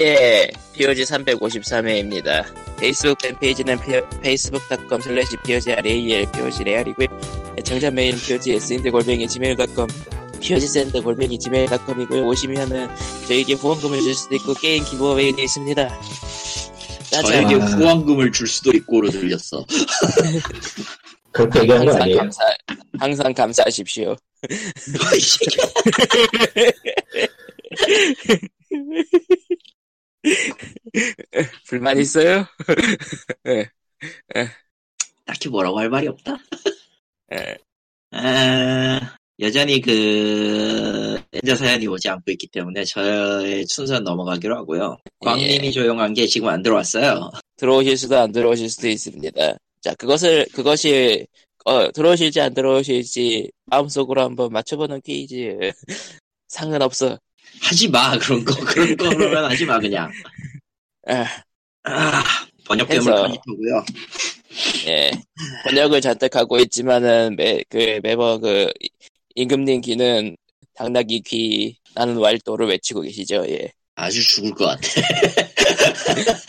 예, POG 353회입니다. 페이스북 팬페이지는 facebook.com slash POGRAL, POGREAL이고요. 애청자 메일은 POGSND 골뱅이 gmail.com, POGSND 골뱅이 gmail.com이고요. 오시면은 저에게 후원금을 줄 수도 있고, 게임 기부어웨이도 있습니다. 저에게 후원금을 줄 수도 있고로 들렸어. 그렇게 얘기한 거 항상 아니에요? 감사, 항상 감사하십시오. 이 새끼야. 불만 있어요? 딱히 뭐라고 할 말이 없다. 예. 아, 여전히 그 엔저 사연이 오지 않고 있기 때문에 저의 순서는 넘어가기로 하고요. 광님이 조용한 게 지금 안 들어왔어요. 들어오실 수도 안 들어오실 수도 있습니다. 자, 그것을, 그것이, 어, 들어오실지 안 들어오실지 마음속으로 한번 맞춰보는 퀴즈. 상관없어. 하지 마 그런 거 그런 거 그러면 하지 마 그냥. 아, 아, 번역점을 해서. 편집하고요. 예. 번역을 잔뜩 하고 있지만은, 매, 그, 매번 그, 임금님 귀는 당나귀 귀, 나는 왈도를 외치고 계시죠, 예. 아주 죽을 것 같아.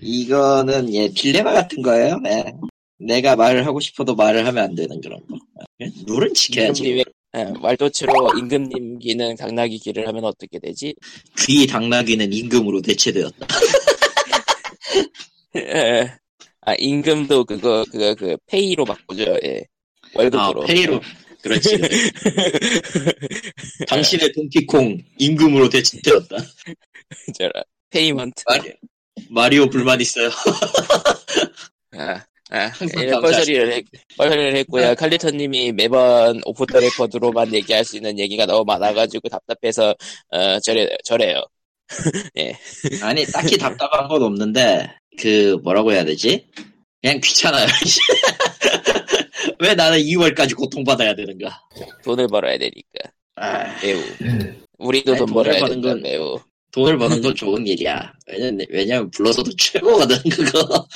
이거는 예 딜레마 같은 거예요. 예. 내가 말을 하고 싶어도 말을 하면 안 되는 그런 거. 예? 룰은 지켜야지. 임금님의, 예, 왈도체로 임금님 귀는 당나귀 귀를 하면 어떻게 되지? 귀 당나귀는 임금으로 대체되었다. 예. 아, 임금도 그거, 그거, 그, pay로 바꾸죠, 예. 아, 월급으로. pay로. 그렇지. 그렇지. 당신의 동키콩 임금으로 대체되었다. 저라, payment. 마리, 마리오 불만 있어요. 아, 아, 항상 예. 뻘소리를, 했, 뻘소리를 했고요. 칼리터님이 매번 오프 더 레코드로만 얘기할 수 있는 얘기가 너무 많아가지고 답답해서, 어, 저래, 저래요. 아니, 딱히 답답한 건 없는데, 그, 뭐라고 해야 되지? 그냥 귀찮아요. 왜 나는 2월까지 고통받아야 되는가? 돈을 벌어야 되니까. 아, 매우. 우리도 아니, 돈 벌어야 된다, 건- 매우. 돈을 버는 건 좋은 일이야. 왜냐면, 왜냐면 불로소득 최고거든, 그거.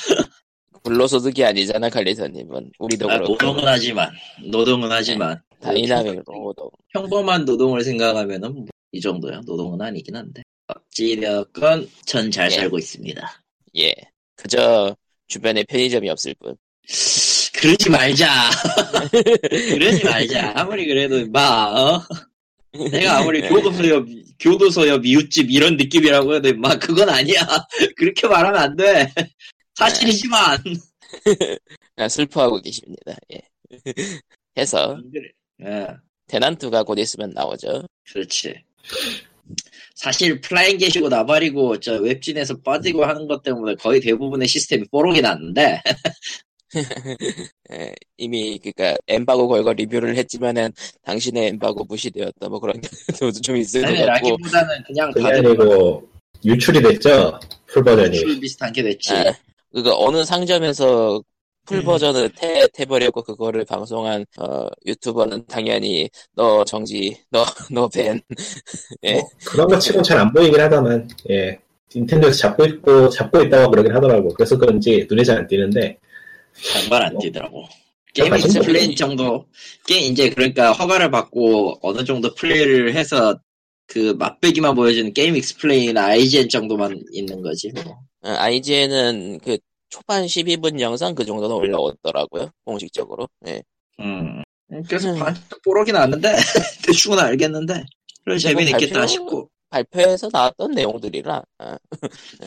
불로소득이 아니잖아, 칼리터님은. 우리도 아, 그렇고. 노동은 하지만, 노동은 하지만. 다이나믹 노동. 평범한 노동을 생각하면은, 뭐, 이 정도야. 노동은 아니긴 한데. 어찌되었건, 전 잘 예. 살고 있습니다. 예. 그저, 주변에 편의점이 없을 뿐. 그러지 말자. 그러지 말자. 아무리 그래도, 마, 어? 내가 아무리 교도소 옆, 교도소 옆 이웃집 이런 느낌이라고 해도, 마, 그건 아니야. 그렇게 말하면 안 돼. 사실이지만. 아, 슬퍼하고 계십니다, 예. 해서, 예, 대난투가 곧 있으면 나오죠. 그렇지. 사실 flying get이고 나발이고 저 웹진에서 빠지고 하는 것 때문에 거의 대부분의 시스템이 뽀록이 났는데 예, 이미 그니까 엠바고 걸고 리뷰를 했지만은 당신의 엠바고 무시되었다 뭐 그런 것도 좀 있을 것 아니 같고 라기보다는 그냥 그게 다들 아니고 유출이 됐죠? full 버전이. 술 비슷한 게 됐지. 아, 그거 어느 상점에서 full 음. 버전을 태, 태버렸고 그거를 방송한 어, 유튜버는 당연히 너 정지 너너 ban 예. 뭐, 그런 거 치곤 잘안 보이긴 하다만, 예. 닌텐도에서 잡고 있고, 잡고 있다고 그러긴 하더라고. 그래서 그런지 눈에 잘 안 띄는데, 정말 안 띄더라고. 게임 약간 익스플레인 정도 게임 이제 그러니까 허가를 받고 어느 정도 플레이를 해서 그 맛배기만 보여주는 게임 익스플레인 IGN 정도만 있는 거지. 뭐. 어, IGN은 그 초반 12분 영상 그 정도는 올라오더라고요 공식적으로 예. 음. 그래서 음. 반 뽀록이 났는데 대충은 알겠는데 그래 재미는 발표- 있겠다 싶고 발표에서 나왔던 내용들이라 어,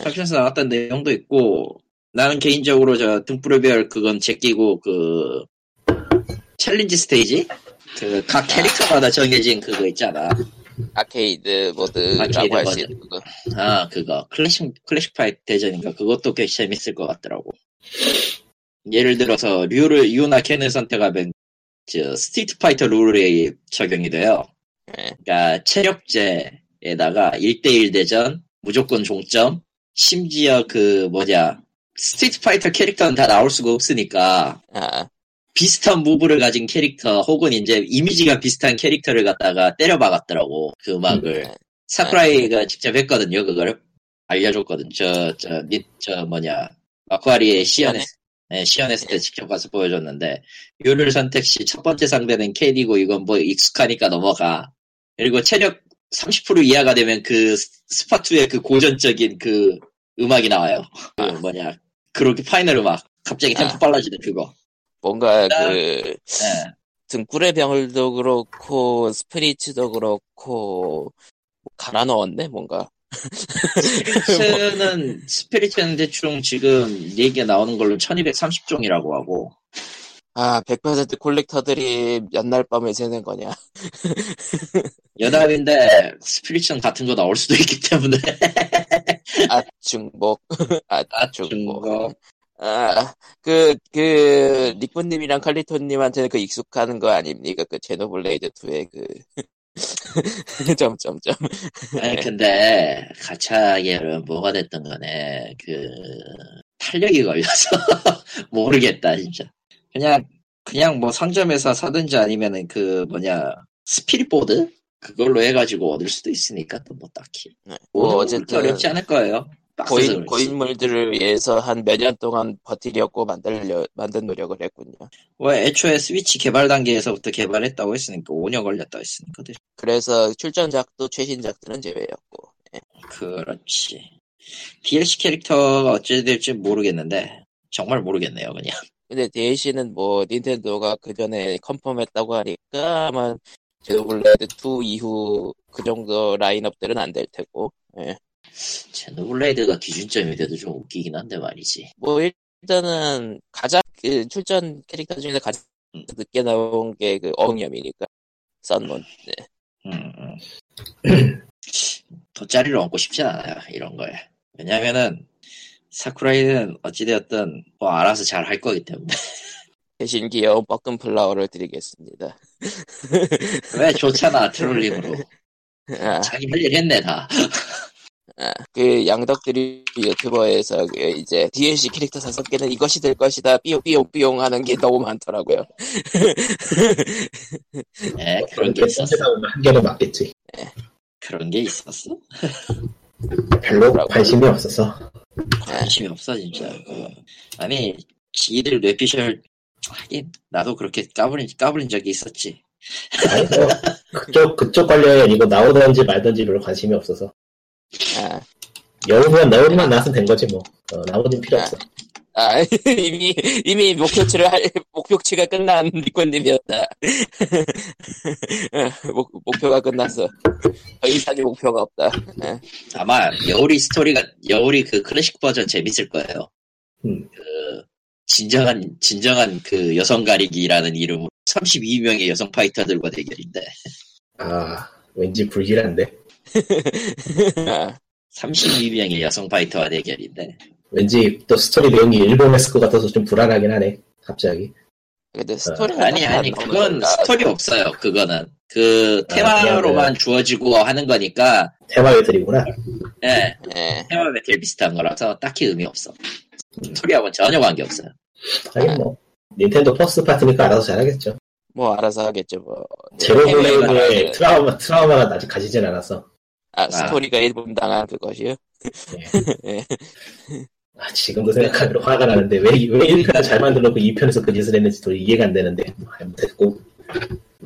발표에서 나왔던 내용도 있고 나는 개인적으로 저 등불의별 그건 제끼고 그 challenge 스테이지 그 각 캐릭터마다 정해진 그거 있잖아 아케이드 모드라고 아케이드 할 수. 있는 그거. 아 그거. 클래식 클래식 fight 대전인가? 그것도 꽤 재밌을 것 같더라고. 예를 들어서 류를 유나 켄을 선택하면 저 스트리트 파이터 룰이 적용이 돼요. 예. 그러니까 체력제에다가 1대1 대전, 무조건 종점, 심지어 그 뭐냐 스트리트 파이터 캐릭터는 다 나올 수가 없으니까 아, 비슷한 move를 가진 캐릭터 혹은 이제 이미지가 비슷한 캐릭터를 갖다가 때려 박았더라고 그 음악을 음. 사쿠라이가 직접 했거든요 그걸 알려줬거든 저저니저 뭐냐 마쿠하리의 시연했 네, 시연했을 때 직접 가서 보여줬는데 류를 선택 시 첫 번째 상대는 켄이고 이건 뭐 익숙하니까 넘어가 그리고 체력 30% 이하가 되면 그 스파2의 그 고전적인 그 음악이 나와요. 그 아. 뭐냐. 그렇게 final 음악. 갑자기 템포 아. 빨라지는 그거. 뭔가 나- 그 예. 등불의 별도 그렇고 스피리츠도 그렇고 뭐 갈아 넣었네 뭔가. 스피릿은, 스피릿은 대충 지금 얘기가 나오는 걸로 1230종이라고 하고, 아 100% collector들이 몇날 밤을 새는 거냐. 여담인데, 스피릿은 같은 거 나올 수도 있기 때문에, 아 중복. 아 중복. 중거. 아, 그, 그, 리꾸님이랑 칼리토님한테는 그 익숙한 거 아닙니까? 그 제노블레이드 2의 그, 점점점. 아니, 근데, 가차계는 뭐가 됐던 간에, 그, 탄력이 걸려서, 모르겠다, 진짜. 그냥, 그냥 뭐 상점에서 사든지 아니면은 그, 뭐냐, 스피릿보드? 그걸로 해가지고 얻을 수도 있으니까, 또 뭐 딱히. 뭐, 뭐, 어쨌든, 어렵지 않을 거예요. 고인. 고인물들을 위해서 한몇년 동안 버티려고 만들려, 만든 노력을 했군요. 뭐, 애초에 스위치 개발 단계에서부터 개발했다고 했으니까, 5년 걸렸다고 했으니까. 그래서 출전작도 최신작들은 제외였고. 그렇지. DLC 캐릭터가 어찌 될지 모르겠는데, 정말 모르겠네요, 그냥. 근데 DLC는 뭐, 닌텐도가 그 전에 컨펌했다고 하니까 아마 제노블레이드 2 이후 그 정도 라인업들은 안 될 테고. 예. 제노블레이드가 기준점이 돼도 좀 웃기긴 한데 말이지. 뭐 일단은 가장 그 출전 캐릭터 중에서 가장 늦게 나온 게 그 어흥염이니까 썬문 네. 음, 음. 돗자리를 얹고 싶진 않아요, 이런 거에. 왜냐면은, 사쿠라이는 어찌되었든, 뭐, 알아서 잘 할 거기 때문에. 대신 귀여운 뻐끔 플라워를 드리겠습니다. 왜 좋잖아, 트롤링으로. 아, 자기 할 일 했네, 다. 아, 그 양덕들이 유튜버에서 그 이제 DLC 캐릭터 다섯 개는 이것이 될 것이다 삐용삐용삐용 하는 게 너무 많더라고요. 예, 그런 게 있었어. 한 개는 맞겠지. 그런 게 있었어? 별로? 관심이 없어서. 관심이 없어, 진짜. 그, 아니, 지들 뇌피셜, 하긴, 나도 그렇게 까부린, 까부린 적이 있었지. 아니, 뭐, 그쪽, 그쪽 관련 이거 나오던지 말던지 별로 관심이 없어서. 아, 여우만, 나오기만 나서면 된 거지 뭐. 어, 나머지는 필요 없어. 아, 이미 이미 목표치를 할 목표치가 끝난 리콘님이었다. 목 목표가 끝났어. 더 이상의 목표가 없다. 예. 아마, 여우리 스토리가, 여우리 그 클래식 버전 재밌을 거예요. 음. 그, 진정한, 진정한 그 여성 가리기라는 이름으로 32명의 여성 파이터들과 대결인데, 아, 왠지 불길한데. 아, 32명의 여성 파이터와 대결인데, 왠지 또 스토리 내용이 일본했을 것 같아서 좀 불안하긴 하네. 갑자기. 근데 스토리가 아니, 딱 아니, 안 그건. 스토리 없어요, 그거는. 그, 아, 테마로만 그냥 주어지고 하는 거니까, 테마 battle이구나. 예, 예. 테마 배틀 비슷한 거라서 딱히 의미 없어. 스토리하고는 전혀 관계 없어요. 하긴 뭐, 닌텐도 first party니까 알아서 잘하겠죠. 뭐 알아서 하겠죠 뭐. 제노블레이드의 트라우마, 트라우마가 아직 가시진 않아서. 아 스토리가 일본 당한 그것이요. 예. 아, 지금도 생각하면 화가 나는데, 왜, 왜 1편을 잘 만들어놓고 2편에서 그 짓을 했는지 도저히 이해가 안 되는데, 뭐, 잘못했고.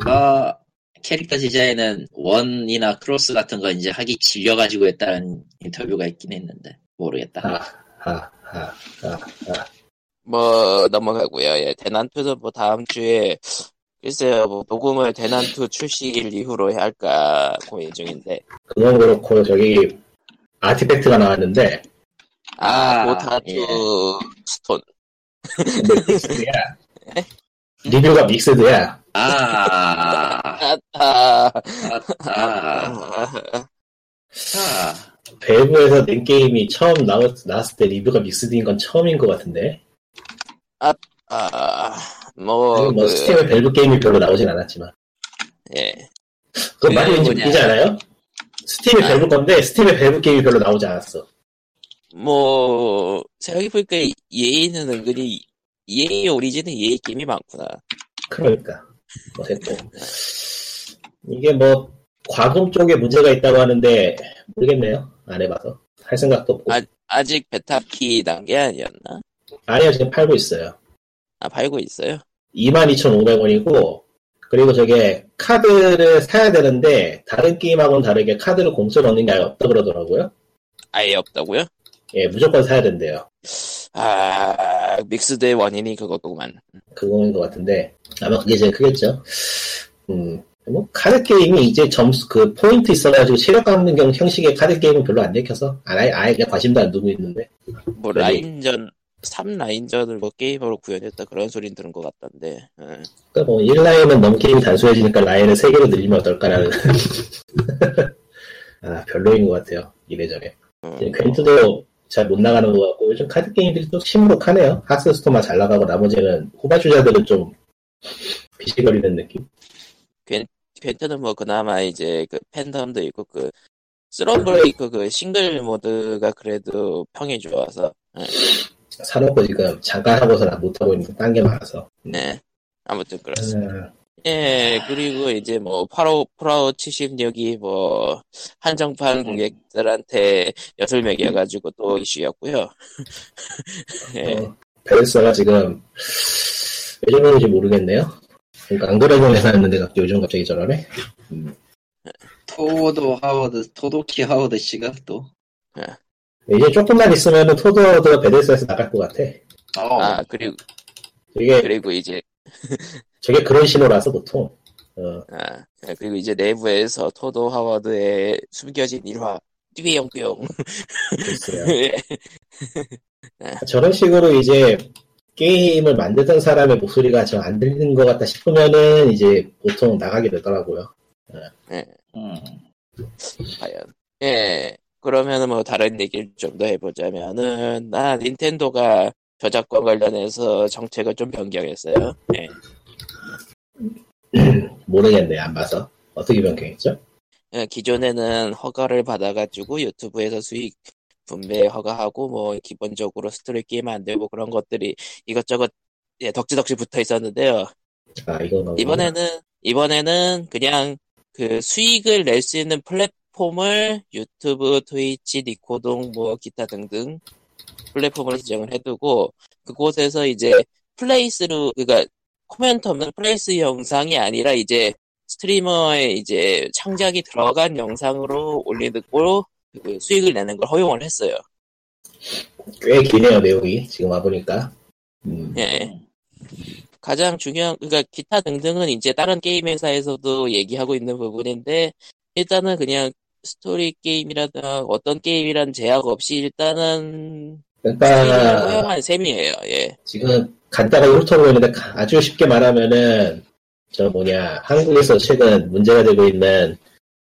어, 캐릭터 디자인은 원이나 크로스 같은 거 이제 하기 질려가지고 했다는 인터뷰가 있긴 했는데, 모르겠다. 아, 아, 아, 아, 아. 뭐 넘어가고요. 예. 대난투도 뭐 다음 주에 글쎄요 뭐 녹음을 대난투 출시일 이후로 해야 할까 고민 중인데. 그건 그렇고, 저기, 아티팩트가 나왔는데, 아, 아, 고타투 예. 스톤. mixed야. 리뷰가 mixed야. 아, 아, 아, 아, 아, 아, 아, 밸브에서 낸 게임이 처음 나왔, 나왔을 때 리뷰가 mixed인 건 처음인 것 같은데. 아, 뭐, 아 니, 뭐, 그, 스팀의 밸브 게임이 별로 나오진 않았지만. 예. 그건 말이 그 왠지. 웃기지 않아요? 스팀의 아. 밸브 건데, 스팀의 밸브 게임이 별로 나오지 않았어. 뭐, 생각해보니까 예의는 은근히, 예의 오리진은 예의 게임이 많구나. 그러니까. 어쨌든. 이게 뭐, 과금 쪽에 문제가 있다고 하는데, 모르겠네요. 안 해봐서. 할 생각도 없고. 아. 아직 베타키 단계 아니었나? 아니요, 지금 팔고 있어요. 아, 팔고 있어요? 22,500원이고, 그리고 저게 카드를 사야 되는데 다른 게임하고는 다르게 카드를 공짜로 얻는 게 아예 없다 그러더라고요. 아예 없다고요? 예, 무조건 사야 된대요. 아 mixed의 원인이 그거구만. 그거인 것 같은데 아마 그게 제일 크겠죠. 음, 뭐 카드 게임이 이제 점수 그 포인트 있어가지고 체력 깎는 경 형식의 카드 게임은 별로 안 내켜서 아예 아예 그냥 관심도 안 두고 있는데 뭐 네. 라인전 3 라인전을 뭐 게임으로 구현했다 그런 소린 들은 것 같던데. 응. 그러니까 뭐 1라인은 너무 게임이 단순해지니까 라인을 3개로 늘리면 어떨까라는 아 별로인 것 같아요 이래저래 어, 퀸트도 잘못 나가는 것 같고 요즘 카드 게임들이 또 심무룩하네요 하스스톤만 잘 나가고 나머지는 후발주자들은 좀 비실거리는 느낌 퀸트는 뭐 그나마 이제 그 팬덤도 있고 그 스럼브레이크 그 싱글 모드가 그래도 평이 좋아서 응. 사놓고 지금 잠깐 하고서 못하고 있는 딴 게 많아서. 네 아무튼 그렇습니다. 음, 예, 그리고 이제 뭐, 프로, 프로 76이 뭐, 한정판 고객들한테 엿을 매겨가지고 또 이슈였고요. 예, 어, 베레스가 지금 왜 저러는지 모르겠네요. 그러니까 안 그러는 회사였는데 갑자기 요즘 갑자기 저러네? 토도 하워드, 토도키 하워드 씨가 또. 이제 조금만 있으면 토드가 베데스에서 나갈 것 같아. 어, 아, 그리고, 이게 그리고 이제, 저게 그런 신호라서 보통. 어, 아, 그리고 이제 내부에서 토도 하워드의 숨겨진 일화, 띠용뿅. 예, 저런 식으로 이제 게임을 만들던 사람의 목소리가 좀 안 들리는 것 같다 싶으면은 이제 보통 나가게 되더라고요. 음. 과연. 예, 그러면은 뭐, 다른 얘기를 좀 더 해보자면은, 아, 닌텐도가 저작권 관련해서 정책을 좀 변경했어요. 예. 모르겠네, 안 봐서. 어떻게 변경했죠? 예, 기존에는 허가를 받아가지고 유튜브에서 수익 분배 허가하고 뭐 기본적으로 스토리 게임 만들고 그런 것들이 이것저것 예, 덕지덕지 붙어 있었는데요. 아. 이번에는 이번에는 그냥 그 수익을 낼 수 있는 플랫폼을 유튜브, 트위치, 니코동 뭐 기타 등등 플랫폼을 지정을 해두고 그곳에서 이제 playthrough 그러니까 코멘트 없는 playthrough 영상이 아니라 이제 streamer의 이제 창작이 들어간 영상으로 올리고 그 수익을 내는 걸 허용을 했어요. 꽤 기네요, 내용이. 지금 와보니까. 음, 예. 가장 중요한, 그러니까 기타 등등은 이제 다른 게임 회사에서도 얘기하고 있는 부분인데, 일단은 그냥 스토리 게임이라든 어떤 게임이란 제약 없이 일단은 그러니까, 허용한 셈이에요. 예. 지금 간단하게 훑어보는데 아주 쉽게 말하면은, 저 뭐냐, 한국에서 최근 문제가 되고 있는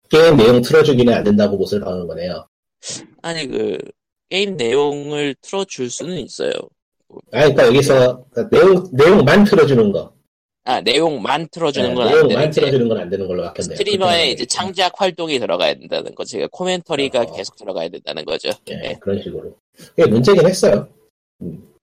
게임 내용 틀어주기는 안 된다고 못을 박은 거네요. 아니 그 게임 내용을 틀어줄 수는 있어요. 아, 그러니까 여기서 내용, 내용만 틀어주는 거. 아 내용만 틀어주는 네, 건안 내용만 되는데 틀어주는 건 안 되는 걸로 바뀌었네요. streamer의 이제 창작 활동이 들어가야 된다는 거죠. 그러니까 commentary가 어. 계속 들어가야 된다는 거죠. 예, 예. 그런 식으로. 그게 문제긴 했어요.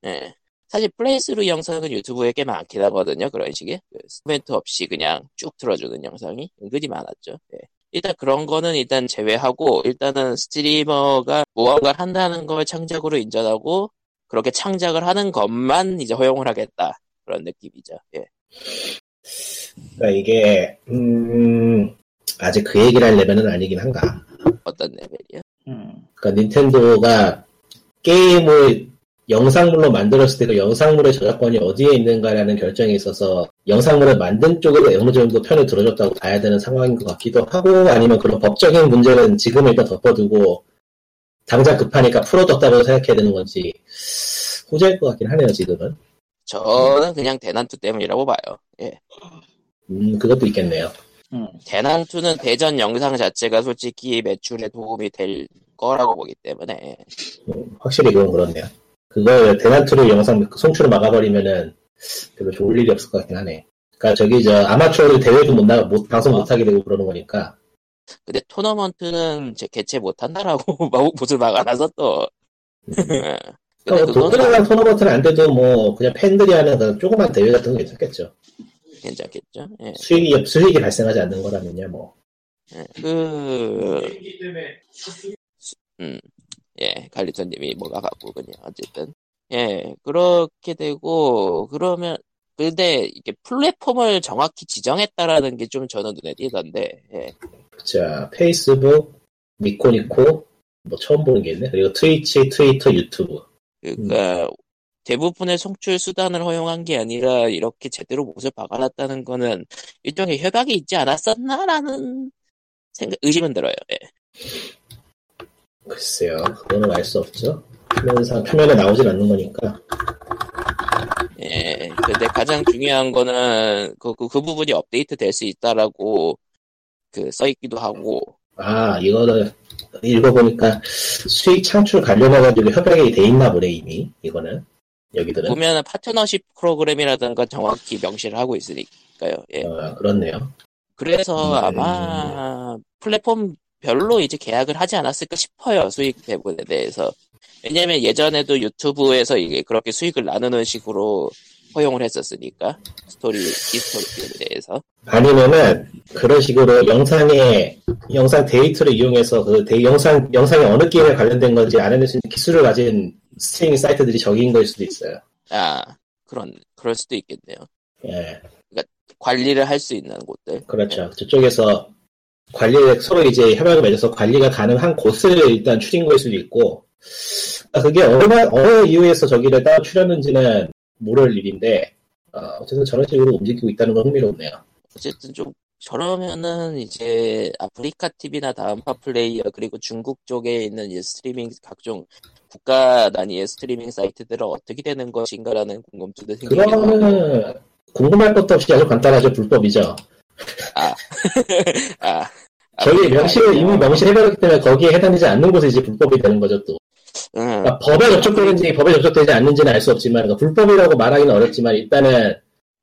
예. 사실 playthrough 영상은 유튜브에 꽤 많긴 하거든요. 그런 식의 그 코멘트 없이 그냥 쭉 틀어주는 영상이 은근히 많았죠. 예. 일단 그런 거는 일단 제외하고 일단은 streamer가 무언가를 한다는 걸 창작으로 인정하고 그렇게 창작을 하는 것만 이제 허용을 하겠다 그런 느낌이죠. 예. 그러니까 이게, 음, 아직 그 얘기를 할 레벨은 아니긴 한가. 어떤 레벨이요? 음. 그러니까 닌텐도가 게임을 영상물로 만들었을 때 그 영상물의 저작권이 어디에 있는가라는 결정에 있어서 영상물을 만든 쪽으로 어느 정도 편을 들어줬다고 봐야 되는 상황인 것 같기도 하고 아니면 그런 법적인 문제는 지금 일단 덮어두고 당장 급하니까 풀어뒀다고 생각해야 되는 건지 호재일 것 같긴 하네요 지금은 저는 그냥 대난투 때문이라고 봐요. 예. 음 그것도 있겠네요. 음. 대난투는 대전 영상 자체가 솔직히 매출에 도움이 될 거라고 보기 때문에. 음, 확실히 그건 그렇네요. 그걸 대난투로 영상 송출을 막아버리면은 별로 좋을 일이 없을 것 같긴 하네. 그러니까 저기 저 아마추어들 대회도 못 나, 못, 방송 못 하게 되고 그러는 거니까. 근데 토너먼트는 제 개최 못 한다라고 못을 막아놔서 또. 근데 어, 그거는 독특한 토너먼트는 안 돼도 뭐 그냥 팬들이 하는 그런 조그만 대회 같은 거 있었겠죠. 괜찮겠죠. 예. 수익이 수익이 발생하지 않는 거라면요 뭐. 예. 그 음, 예, 갈리터님이 뭐가 바꾸군요. 어쨌든. 예, 그렇게 되고, 그러면, 근데 이게 플랫폼을 정확히 지정했다라는 게 좀 저는 눈에 띄던데. 예. 자, 페이스북, 니코니코, 뭐 처음 보는 게 있네. 그리고 트위치, 트위터, 유튜브. 그러니까 대부분의 송출 수단을 허용한 게 아니라 이렇게 제대로 못을 박아놨다는 거는 일종의 협약이 있지 않았었나라는 생각 의심은 들어요. 예. 글쎄요, 그거는 알 수 없죠. 표면상, 표면에 나오질 않는 거니까. 예. 근데 가장 중요한 거는 그, 그, 그 부분이 업데이트 될 수 있다라고 그 써있기도 하고 아, 이거는 읽어보니까 수익 창출 관련해가지고 협약이 돼 있나 보네, 이미. 이거는. 여기들은. 보면은 파트너십 프로그램이라든가 정확히 명시를 하고 있으니까요. 예. 어, 그렇네요. 그래서 음. 아마 플랫폼 별로 이제 계약을 하지 않았을까 싶어요. 수익 배분에 대해서. 왜냐면 예전에도 유튜브에서 이게 그렇게 수익을 나누는 식으로 허용을 했었으니까. 스토리, 히스토리에 대해서. 아니면은 그런 식으로 영상에 영상 데이터를 이용해서 그 데- 영상 영상이 어느 게임에 관련된 건지 알아낼 수 있는 기술을 가진 스트리밍 사이트들이 적힌 거일 수도 있어요. 아, 그런, 그럴 수도 있겠네요. 예, 관리를 할 수 있는 곳들. 그렇죠. 저쪽에서 관리 서로 이제 협약을 맺어서 관리가 가능한 곳을 일단 추린 거일 수도 있고 아, 그게 어느 어느 이유에서 저기를 따로 추렸는지는 모를 일인데 어, 어쨌든 저런 식으로 움직이고 있다는 건 흥미롭네요. 어쨌든 좀 저러면은 이제 아프리카 TV나 다음파 플레이어 그리고 중국 쪽에 있는 이 스트리밍 각종 국가 단위의 스트리밍 사이트들은 어떻게 되는 것인가라는 궁금증도 생기기도 하고 그러면은 궁금할 것도 없이 아주 간단하죠 불법이죠. 아 저기 아프리카 명시를 이미 명시해버렸기 때문에 거기에 해당되지 않는 곳이 이제 불법이 되는 거죠 또. 응. 그러니까 법에 접촉되는지 법에 접촉되지 않는지는 알 수 없지만 그러니까 불법이라고 말하기는 어렵지만 일단은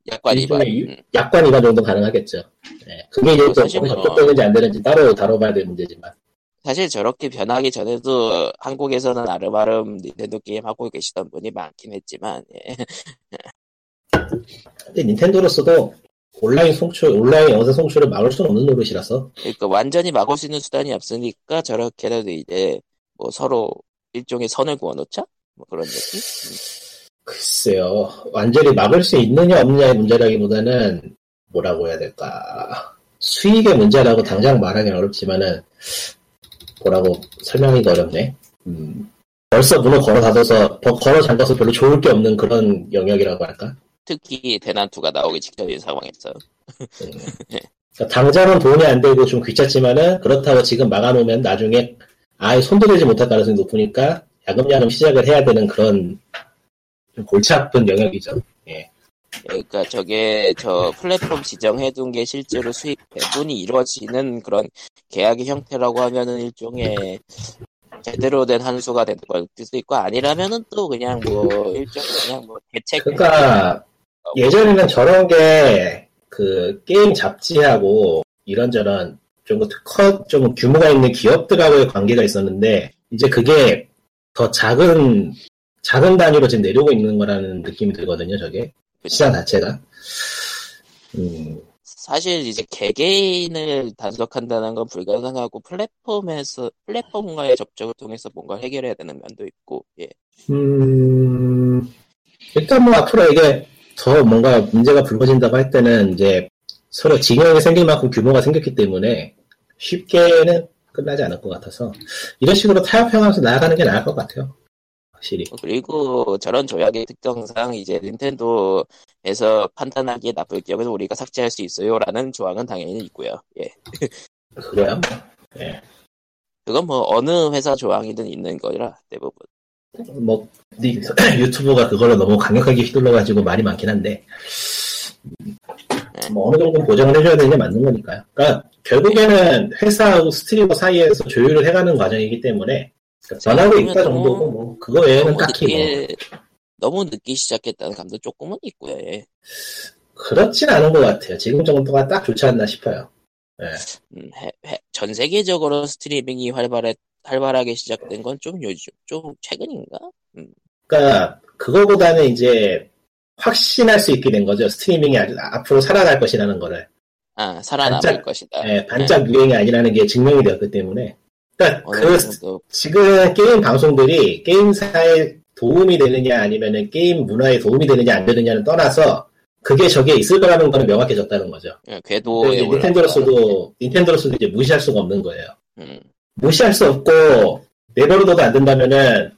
약관 위반 일종의 음. 약관 위반 정도 가능하겠죠. 네. 그게 이제 또 사실 법에 뭐- 접촉되는지 안 되는지 따로 다뤄봐야 될 문제지만. 사실 저렇게 변하기 전에도 한국에서는 아름아름 닌텐도 게임 하고 계시던 분이 많긴 했지만 예. 근데 닌텐도로서도 온라인 송출, 온라인 영상 송출을 막을 수는 없는 노릇이라서 그러니까 완전히 막을 수 있는 수단이 없으니까 저렇게라도 이제 뭐 서로 일종의 선을 그어놓자? 뭐 그런 느낌. 글쎄요. 완전히 막을 수 있느냐 없느냐의 문제라기보다는 뭐라고 해야 될까? 수익의 문제라고 당장 말하기는 어렵지만은 뭐라고 설명하기가 어렵네. 음, 벌써 문을 걸어 닫아서 버- 걸어 잠가서 별로 좋을 게 없는 그런 영역이라고 할까? 특히 대난투가 나오기 직전인 상황에서. 그러니까 당장은 돈이 안 되고 좀 귀찮지만은 그렇다고 지금 막아놓으면 나중에 아예 손도 대지 못할 가능성이 높으니까 야금야금 시작을 해야 되는 그런 좀 골치 아픈 영역이죠. 그러니까 저게 저 플랫폼 지정해둔 게 실제로 수익 배분이 이루어지는 그런 계약의 형태라고 하면은 일종의 제대로 된 한수가 되는 걸 수도 있고 아니라면은 또 그냥 뭐 일종 그냥 뭐 대책 그러니까 예전에는 저런 게 그 게임 잡지하고 이런저런 좀, 커, 좀 규모가 있는 기업들하고의 관계가 있었는데 이제 그게 더 작은 작은 단위로 지금 내려오고 있는 거라는 느낌이 들거든요. 저게 시장 자체가. 음, 사실 이제 개개인을 단속한다는 건 불가능하고 플랫폼에서 플랫폼과의 접촉을 통해서 뭔가 해결해야 되는 면도 있고 예. 음, 일단 뭐 앞으로 이게 더 뭔가 문제가 불거진다고 할 때는 이제 서로 진영이 생길 만큼 규모가 생겼기 때문에 쉽게는 끝나지 않을 것 같아서 이런 식으로 타협해가면서 나아가는 게 나을 것 같아요. 확실히. 그리고 저런 조약의 특성상 이제 닌텐도에서 판단하기에 나쁠 경우는 우리가 삭제할 수 있어요라는 조항은 당연히 있고요. 예. 그거야. 그건 뭐 어느 회사 조항이든 있는 거라 대부분. 뭐 니- 유튜브가 그걸로 너무 강력하게 휘둘러가지고 말이 많긴 한데 뭐 어느 정도 보장을 해줘야 되는 게 맞는 거니까요. 그러니까 결국에는 회사하고 스트리머 사이에서 조율을 해가는 과정이기 때문에 그러니까 변하고 있다 정도고 뭐 그거 외에는 딱히 뭐 늦게 너무 늦게 시작했다는 감도 조금은 있고요. 예. 그렇진 않은 것 같아요. 지금 정도가 딱 좋지 않나 싶어요. 음, 해- 해- 전 세계적으로 스트리밍이 활발해 활발하게 시작된 건 좀 요즘 좀 최근인가? 그러니까 그거보다는 이제 확신할 수 있게 된 거죠. 스트리밍이 앞으로 살아갈 것이라는 거를. 아 살아남을 반짝- 것이다. 예, 반짝 유행이 아니라는 게 증명이 되었기 때문에. 그러니까 그 정도 지금 게임 방송들이 게임사에 도움이 되느냐 아니면은 게임 문화에 도움이 되느냐 안 되느냐는 떠나서 그게 저게 있을 거라는 거는 명확해졌다는 거죠. 예, 궤도에 이제. 닌텐도로서도 닌텐도로서도 이제 무시할 수가 없는 거예요. 음, 무시할 수 없고 내버려둬도 안 된다면은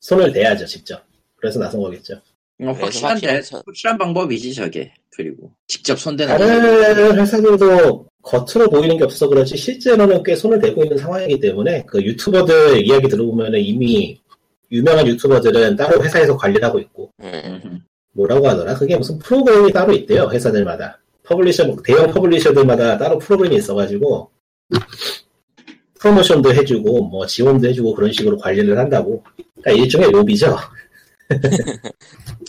손을 대야죠 직접. 그래서 나선 거겠죠. 뭐 그래서 확실한, 선- 확실한 방법이지 저게. 그리고 직접 손대는 다른 회사들도 겉으로 보이는 게 없어 그렇지 실제로는 꽤 손을 대고 있는 상황이기 때문에 그 유튜버들 이야기 들어보면은 이미 유명한 유튜버들은 따로 회사에서 관리를 하고 있고 음, 음, 뭐라고 하더라? 그게 무슨 프로그램이 따로 있대요 회사들마다. publisher 대형 publisher들마다 따로 프로그램이 있어가지고 프로모션도 해주고 뭐 지원도 해주고 그런 식으로 관리를 한다고. 그러니까 일종의 로비죠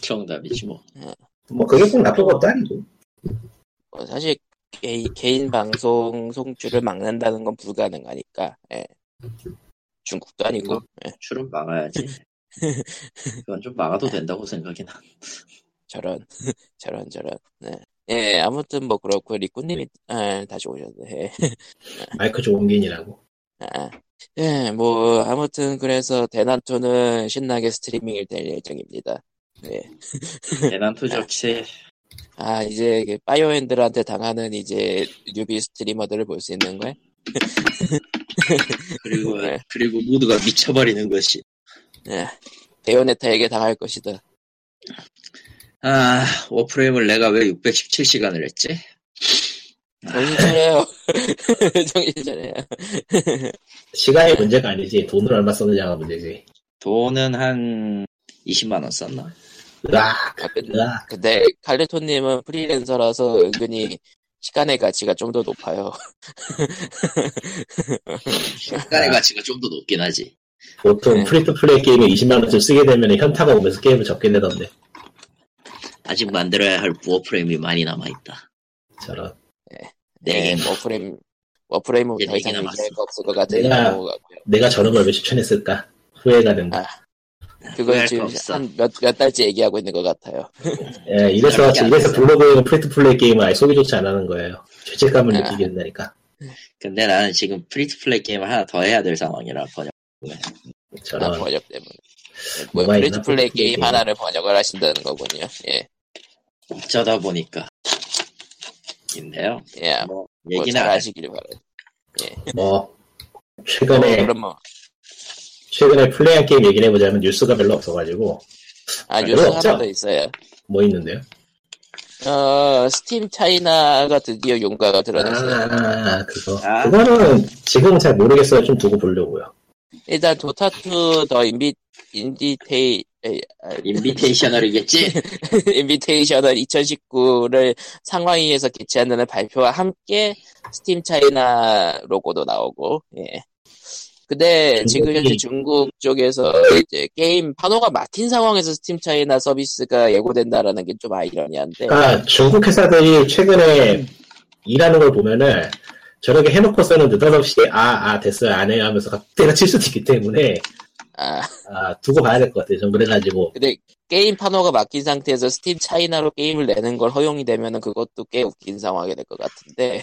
정답이지 뭐 뭐 그게 꼭 나쁜 것도 아니고 뭐 사실 개, 개인 방송 송출을 막는다는 건 불가능하니까. 예. 중국도 아니고. 예, 출은 막아야지 그건 좀 막아도 된다고 생각이 나 저런 저런 저런. 네. 예, 아무튼 뭐 그렇고 리꾸님이 아, 다시 오셨네. 예. 마이크 조은긴이라고 아, 예, 뭐 아무튼 그래서 대난투는 신나게 스트리밍이 될 예정입니다. 예. 대난투 좋지 아 이제 그 바이오핸들한테 당하는 이제 뉴비 스트리머들을 볼 수 있는 거야? 그리고 네. 그리고 모두가 미쳐버리는 것이 예. 베요네타에게 당할 것이다. 아 워프레임을 내가 왜 617시간을 했지? 정신 차려요. 정신 차려요. 시간이 문제가 아니지 돈을 얼마 썼느냐가 문제지 돈은 한 20만 원 썼나? 으악 아, 근데, 으악 근데 칼레토님은 프리랜서라서 은근히 시간의 가치가 좀 더 높아요. 시간의 가치가 좀 더 높긴 하지 보통 네. free-to-play 게임에 20만 원쯤 쓰게 되면 현타가 오면서 게임을 접게 되던데 아직 만들어야 할 워프레임이 많이 남아 있다 저런 네 예, 워프레임, 워프레임은 더 이상 얘기. 얘기할 거 없을 것 같아요. 내가-. 내가 저런 걸 왜 추천했을까 후회가 된다 아, 그걸 지금. 한 몇, 몇 달째 얘기하고 있는 것 같아요. 예, 이래서 이래서 했어. 블로그에는 free-to-play 게임을 아예 소개 조차 안 하는 거예요 죄책감을 아. 느끼게 된다니까 근데 나는 지금 free-to-play 게임을 하나 더 해야 될 상황이라 번역 아, 저런 번역 때문에. 뭐, free-to-play 게임 게임. 하나를 번역을 하신다는 거군요. 예. 어쩌다 보니까 인데요 예. 뭐뭐 얘기는 해. 하시길 바라요. 뭐 최근에 그럼 뭐, 최근에 플레이한 게임 얘기를 해보자면 뉴스가 별로 없어가지고 아, 아, 뉴스 하나 없죠? 더 있어요. 뭐 있는데요? 어, 스팀 차이나가 드디어 윤곽이 드러났어요. 아 그거 아. 그거는 지금 잘 모르겠어요 좀 두고 보려고요 일단 도타2 the Invi, Invita, 에이, 아, Invitational이겠지? Invitational 2019를 상하이에서 개최한다는 발표와 함께 스팀 차이나 로고도 나오고, 예. 근데 지금 현재 중국 쪽에서 이제 게임 판호가 막힌 상황에서 스팀 차이나 서비스가 예고된다라는 게 좀 아이러니한데, 아 중국 회사들이 최근에 일하는 걸 보면은 저렇게 해놓고서는 느닷없이 아 아 됐어요 안 해요 하면서 갑자기 칠 수도 있기 때문에 아, 아 두고 봐야 될 것 같아요 전 그래가지고. 근데 게임 판호가 막힌 상태에서 스팀 차이나로 게임을 내는 걸 허용이 되면은 그것도 꽤 웃긴 상황이 될 것 같은데,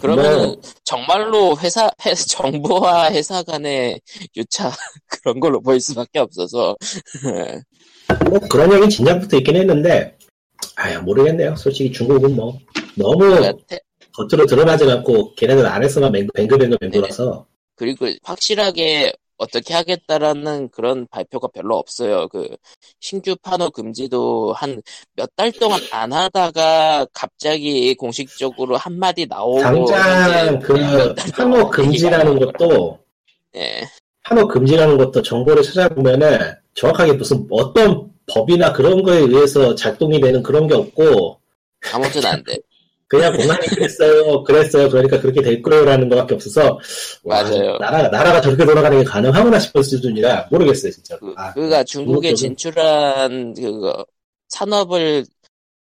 그러면은 뭐, 정말로 회사, 회- 정부와 회사 간의 유차 그런 걸로 보일 수밖에 없어서. 뭐 그런 얘기 진작부터 있긴 했는데 아야 모르겠네요. 솔직히 중국은 뭐 너무 그러니까 태- 겉으로 드러나지 않고 걔네들 안에서만 맹- 뱅글뱅글 맹글어서. 그리고 확실하게 어떻게 하겠다라는 그런 발표가 별로 없어요. 그 신규 판호 금지도 한 몇 달 동안 안 하다가 갑자기 공식적으로 한 마디 나오고 당장 그 판호 금지라는 것도 예. 판호 금지라는 것도 정보를 찾아보면은 정확하게 무슨 어떤 법이나 그런 거에 의해서 작동이 되는 그런 게 없고 아무튼 안 돼. 그냥 공안이 그랬어요 그랬어요 그러니까 그렇게 될 거라는 거밖에 없어서 와, 맞아요. 나라, 나라가 저렇게 돌아가는 게 가능하구나 싶은 수준이라 모르겠어요 진짜 그, 아, 그가 중국에 진출한 그거 산업을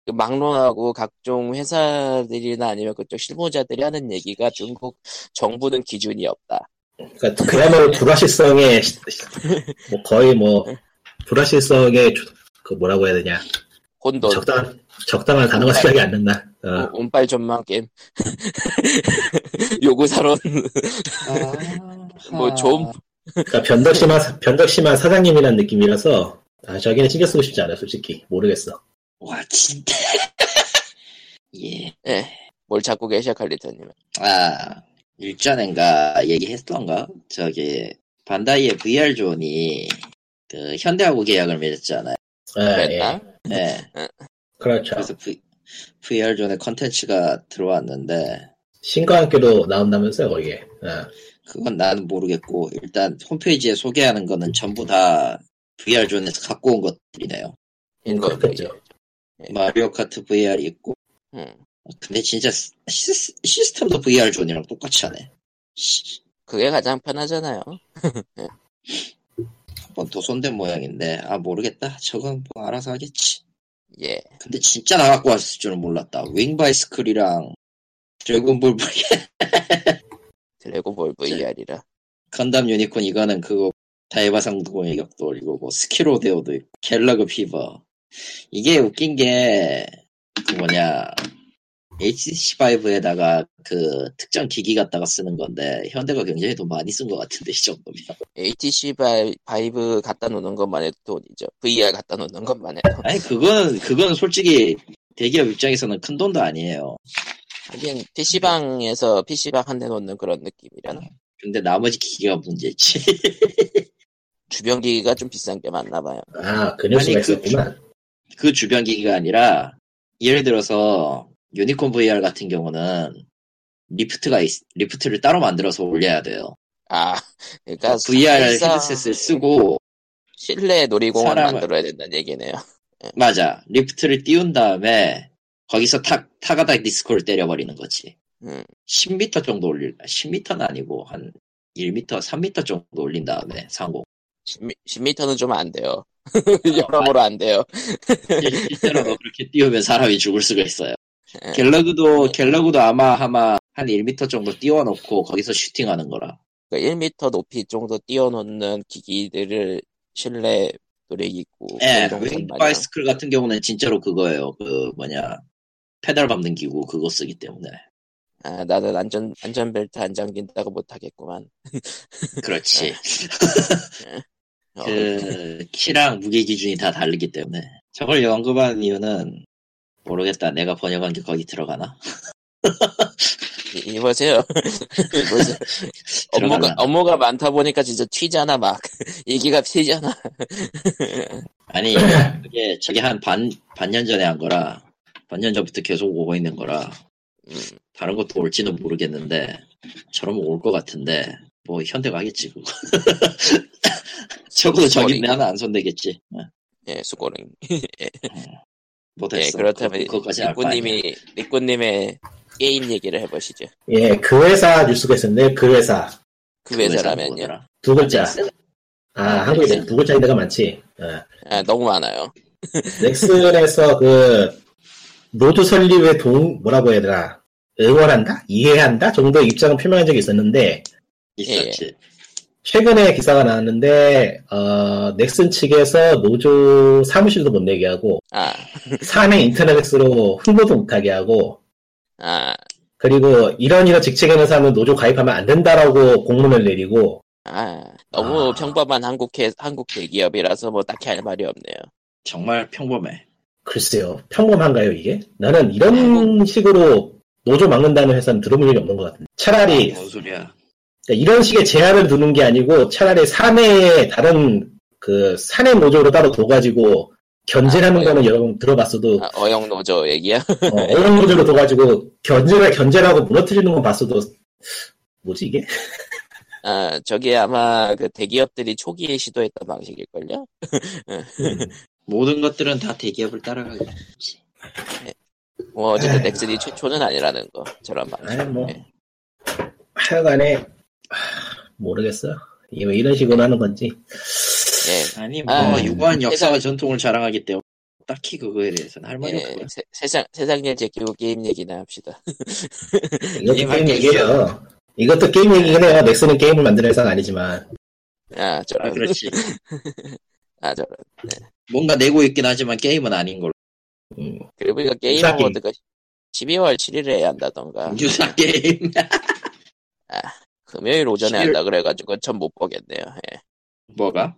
그 막론하고 각종 회사들이나 아니면 그쪽 실무자들이 하는 얘기가 중국 정부는 기준이 없다. 그러니까 그야말로 불확실성의 뭐 거의 뭐 불확실성의 조- 그 뭐라고 해야 되냐 혼돈, 적당 적당한 단어가 생각이 안 난다. 어, 운빨 전망 게임, 요구사론, 뭐 좀, 그러니까 변덕 심한 사- 변덕 심한 사장님이란 느낌이라서 아 저기는 신경 쓰고 싶지 않아요 솔직히 모르겠어. 와 진짜 예. 예. 뭘 찾고 계셔, 칼리터님은. 아 일전엔가 얘기했던가 저기 반다이의 VR 존이 그 현대하고 계약을 맺었잖아요. 예, 예. 그랬나? 네. 그렇죠. 그래서 v, VR 존에 컨텐츠가 들어왔는데 신과 함께도 나온다면서요, 거기에. 아, 그건 나는 모르겠고 일단 홈페이지에 소개하는 거는 전부 다 VR 존에서 갖고 온 것들이네요. 인거 그렇겠죠. 마리오 카트 VR 있고 음. 근데 진짜 시, 시스템도 VR 존이랑 똑같이 하네. 씨, 그게 가장 편하잖아요. 한번 더 손댄 모양인데 아 모르겠다. 저건 뭐 알아서 하겠지. 예. 근데 진짜 나 갖고 왔을 줄은 몰랐다. 윙바이시클이랑 드래곤볼 VR, 드래곤볼 VR이라. 건담 유니콘 이거는 그거 다이바 상공의 격돌 올리고 뭐 스키로데오도 있고 갤러그 피버 이게 웃긴 게 그 뭐냐 HTC Vive에다가 그 특정 기기 갖다가 쓰는 건데 현대가 굉장히 돈 많이 쓴 것 같은데 이 정도면 HTC Vi- Vive 갖다 놓는 것만 해도 돈이죠. VR 갖다 놓는 것만 해도. 아니 그거는 그거는 솔직히 대기업 입장에서는 큰 돈도 아니에요 하긴 PC방에서 PC방 한 대 놓는 그런 느낌이라나. 근데 나머지 기기가 문제지 주변 기기가 좀 비싼 게 많나 봐요. 아, 그 뉴스가 아니, 그 있었구만. 그 주변 기기가 아니라 예를 들어서 유니콘 VR 같은 경우는 리프트가 있- 리프트를 따로 만들어서 올려야 돼요. 아, 그러니까 VR 사실상 헤드셋을 쓰고 실내 놀이공원 사람을- 만들어야 된다는 얘기네요. 맞아 리프트를 띄운 다음에 거기서 타 타가다 디스코를 때려버리는 거지. 음, 10m 정도 올릴 10m는 아니고 한 1m, 3m 정도 올린 다음에 상공. 10, m 는좀 안 돼요. 여러모로 안 돼요. 실제로도 그렇게 띄우면 사람이 죽을 수가 있어요. 예. 갤러그도 갤러그도 아마 아마 한 1m 정도 띄워놓고 거기서 슈팅하는 거라. 그러니까 1m 높이 정도 띄워놓는 기기들을 실내 놀이기구 예. 윙바이스클 같은 경우는 진짜로 그거예요. 그 뭐냐 페달 밟는 기구 그거 쓰기 때문에. 아, 나는 안전 안전벨트 안 잠긴다고 못하겠구만. 그렇지. 어, 그 키랑 무게 기준이 다 다르기 때문에 저걸 언급한 이유는 모르겠다. 내가 번역한 게 거기 들어가나? 이- 이보세요. 이보세요. 업무가? 업무가 많다 보니까 진짜 튀잖아 막 얘기가 튀잖아. 아니 그게 저게 한 반 반년 전에 한 거라 반년 전부터 계속 오고 있는 거라 음, 다른 것도 올지는 모르겠는데 저러면 올 것 같은데 뭐 현대가 하겠지 그거. 적어도 저기 스토리. 나는 안 손대겠지. 어, 예, 수고링. 못했어. 예, 그렇다면. 리꾸님이 리꾸님의 게임 얘기를 해보시죠. 예, 그 회사 뉴스가 있었는데, 그 회사. 그그 회사라면요. 두 글자. 넥슨? 아, 한국에 두 글자인 데가 많지. 어. 아, 너무 많아요. 넥슨에서 그, 노조 설립에 동, 뭐라고 해야 되나. 응원한다? 이해한다? 정도 의 입장을 표명한 적이 있었는데, 있었지. 최근에 기사가 나왔는데, 어, 넥슨 측에서 노조 사무실도 못 내게 하고, 아, 사내 인터넷으로 홍보도 못하게 하고, 아, 그리고 이런 이런 직책에 있는 사람은 노조 가입하면 안 된다라고 공문을 내리고, 아, 너무 아. 평범한 한국 회, 한국 대기업이라서 뭐 딱히 할 말이 없네요. 정말 평범해. 글쎄요, 평범한가요, 이게? 나는 이런 식으로 노조 막는다는 회사는 들어본 적이 없는 것 같은데. 차라리, 뭔 소리야? 그러니까 이런 식의 제한을 두는 게 아니고, 차라리 사내에 다른, 그, 사내 노조로 따로 둬가지고, 견제하는 아, 거는 여러 번 들어봤어도, 아, 어영 노조 얘기야? 어, 어느 노조로 둬가지고, 견제를, 견제라고 무너뜨리는 건 봤어도, 뭐지, 이게? 아, 저게 아마 그 대기업들이 초기에 시도했던 방식일걸요? 모든 것들은 다 대기업을 따라가겠지. 뭐 어쨌든 넥슨이 최초는 아니라는 거 저런 방식. 아니, 뭐. 예. 하여간에, 하, 모르겠어. 이게 왜 이런 식으로 하는 건지. 예. 아니 뭐 아, 유구한 역사와 세상- 전통을 자랑하기 때문에 딱히 그거에 대해서는 할 말이 예, 없고요. 세, 세상 세상 일 제끼고 게임 얘기나 합시다. 이것도 게임 얘기예요. 이것도 게임 얘기긴 해요. 넥슨은 게임을 만드는 회사는 아니지만. 아 아 저런 그렇지. 아 저런. 뭔가 내고 있긴 하지만 게임은 아닌 걸로. 음, 그리고 이거 게임. award가 12월 7일에 해야 한다던가 유사 게임. 금요일 오전에 11월 한다 그래가지고 전 못 보겠네요. 예. 뭐가?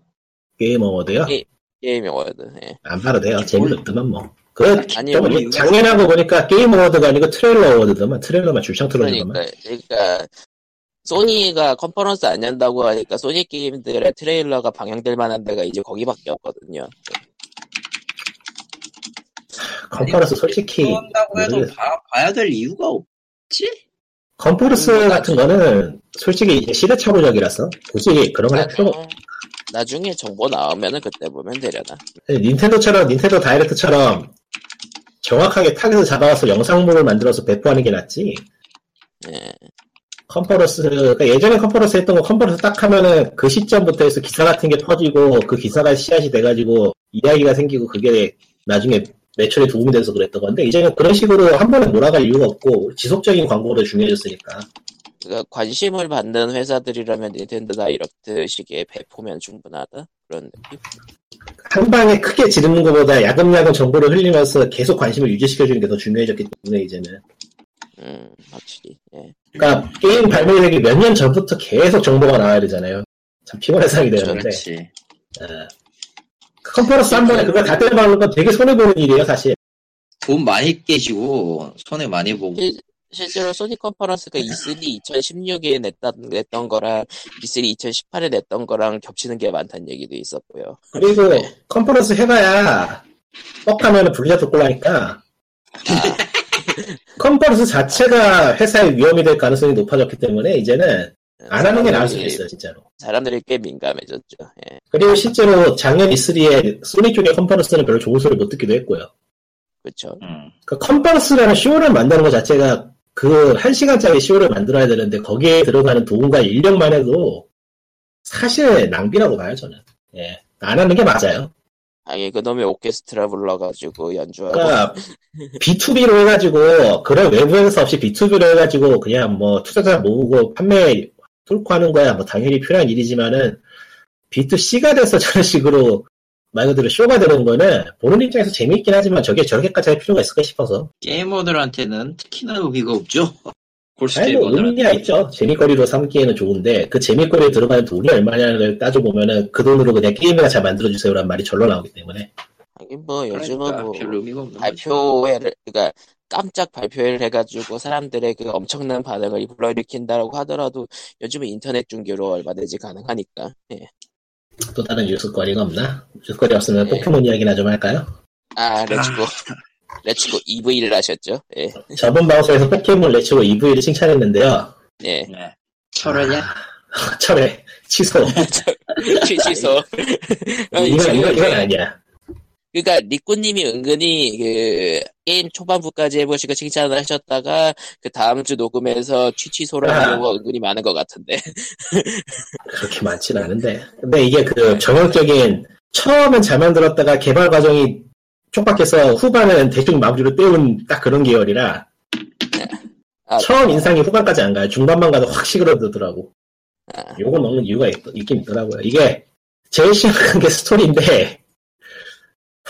게임 award요? 예. 게임 award. 예. 안 봐도 돼요. 재미는 없더만 뭐. 그 아니, 좀 우리 작년하고 보니까 게임 award가 아니고 트레일러 award더만 트레일러만 줄창 틀어주더만 그러니까, 그러니까 소니가 컨퍼런스 안 연다고 하니까 소니 게임들의 트레일러가 방영될 만한 데가 이제 거기밖에 없거든요. 컨퍼런스 솔직히 한다고 해도. 봐, 봐야 될 이유가 없지? 컨퍼런스 음, 같은 거는 솔직히 이제 시대착오적이라서 굳이 그런 걸할 필요가 없 나중에, 정보 나오면은 그때 보면 되려나. 닌텐도처럼 닌텐도 다이렉트처럼 정확하게 타겟을 잡아서 영상물을 만들어서 배포하는 게 낫지 예. 컨퍼런스 그러니까 예전에 컨퍼런스 했던 거 컨퍼런스 딱 하면은 그 시점부터 해서 기사 같은 게 터지고 그 기사가 씨앗이 돼가지고 이야기가 생기고 그게 나중에 매출에 도움이 돼서 그랬던 건데 이제는 그런 식으로 한 번에 몰아갈 이유가 없고 지속적인 광고도 중요해졌으니까 그러니까 관심을 받는 회사들이라면 닌텐도 다이렉트 식의 배포면 충분하다 그런 느낌. 한 방에 크게 지르는 것보다 야금야금 정보를 흘리면서 계속 관심을 유지시켜주는 게 더 중요해졌기 때문에 이제는 음, 확실히. 예. 그러니까 게임 발매되기 몇 년 전부터 계속 정보가 나와야 되잖아요 참 피곤한 상황이 되는데 그렇지. 어. 컨퍼런스 한 번에 그걸 다 때려박는 건 되게 손해보는 일이에요 사실. 돈 많이 깨지고 손해 많이 보고. 실- 실제로 소니 컨퍼런스가 E3 2016에 냈던, 냈던 거랑 E3 2018에 냈던 거랑 겹치는 게 많다는 얘기도 있었고요. 그리고 컨퍼런스 해봐야 뻑하면 블리자드 꼴 나니까. 컨퍼런스 자체가 회사의 위험이 될 가능성이 높아졌기 때문에 이제는 안 하는 게 나을 수도 있어요 진짜로 사람들이 꽤 민감해졌죠. 예. 그리고 실제로 작년 E3에 소니 쪽의 컨퍼런스는 별로 좋은 소리 못 듣기도 했고요 그쵸. 음. 그 컨퍼런스라는 쇼를 만드는 것 자체가 그 한 시간짜리 쇼를 만들어야 되는데 거기에 들어가는 도움과 인력만 해도 사실 낭비라고 봐요 저는 예. 안 하는 게 맞아요 아니, 그놈의 오케스트라 불러가지고 연주하고. 그러니까 B2B로 해가지고 그런 외부 행사 없이 B2B로 해가지고 그냥 뭐 투자자 모으고 판매 뚫고 하는 거야 뭐 당연히 필요한 일이지만은 B2C가 돼서 저런 식으로 말 그대로 쇼가 되는 거는 보는 입장에서 재미있긴 하지만 저게 저렇게까지 할 필요가 있을까 싶어서 게이머들한테는 특히나 의미가 없죠. 골수 아니 뭐. 의미가 있죠 재미거리로 삼기에는 좋은데 그 재미거리에 들어가는 돈이 얼마냐를 따져보면은 그 돈으로 그냥 게임이나 잘 만들어주세요란 말이 절로 나오기 때문에 하긴 뭐, 요즘은 그러니까 뭐. 발표회를, 그니까, 깜짝 발표회를 해가지고 사람들의 그 엄청난 반응을 불러일으킨다라고 하더라도 요즘은 인터넷 중계로 얼마든지 가능하니까. 예. 또 다른 뉴스거리가 없나? 뉴스거리 없으면 예. 포켓몬 이야기나 좀 할까요? 아, 렛츠고. 렛츠고 EV를 하셨죠. 예. 저번 방송에서 포켓몬 Let's Go 이브이를 칭찬했는데요. 예. 네. 철회냐? 철회 취소. 취소. 아니, 이건 이건 이건 그- 아니야. 그러니까 리꾸님이 은근히 그 게임 초반부까지 해보시고 칭찬을 하셨다가 그 다음 주 녹음에서 취취소를 아. 하는 경우가 은근히 많은 것 같은데. 그렇게 많지는 않은데. 근데 이게 그 전형적인 처음엔 잘 만들었다가 개발 과정이 촉박해서 후반은 대충 마무리로 때운 딱 그런 계열이라 아, 처음 인상이 후반까지 안 가요. 중반만 가도 확 사그러들더라고. 아, 욕 먹는 이유가 있, 긴 있더라고요. 이게 제일 심각한 게 스토리인데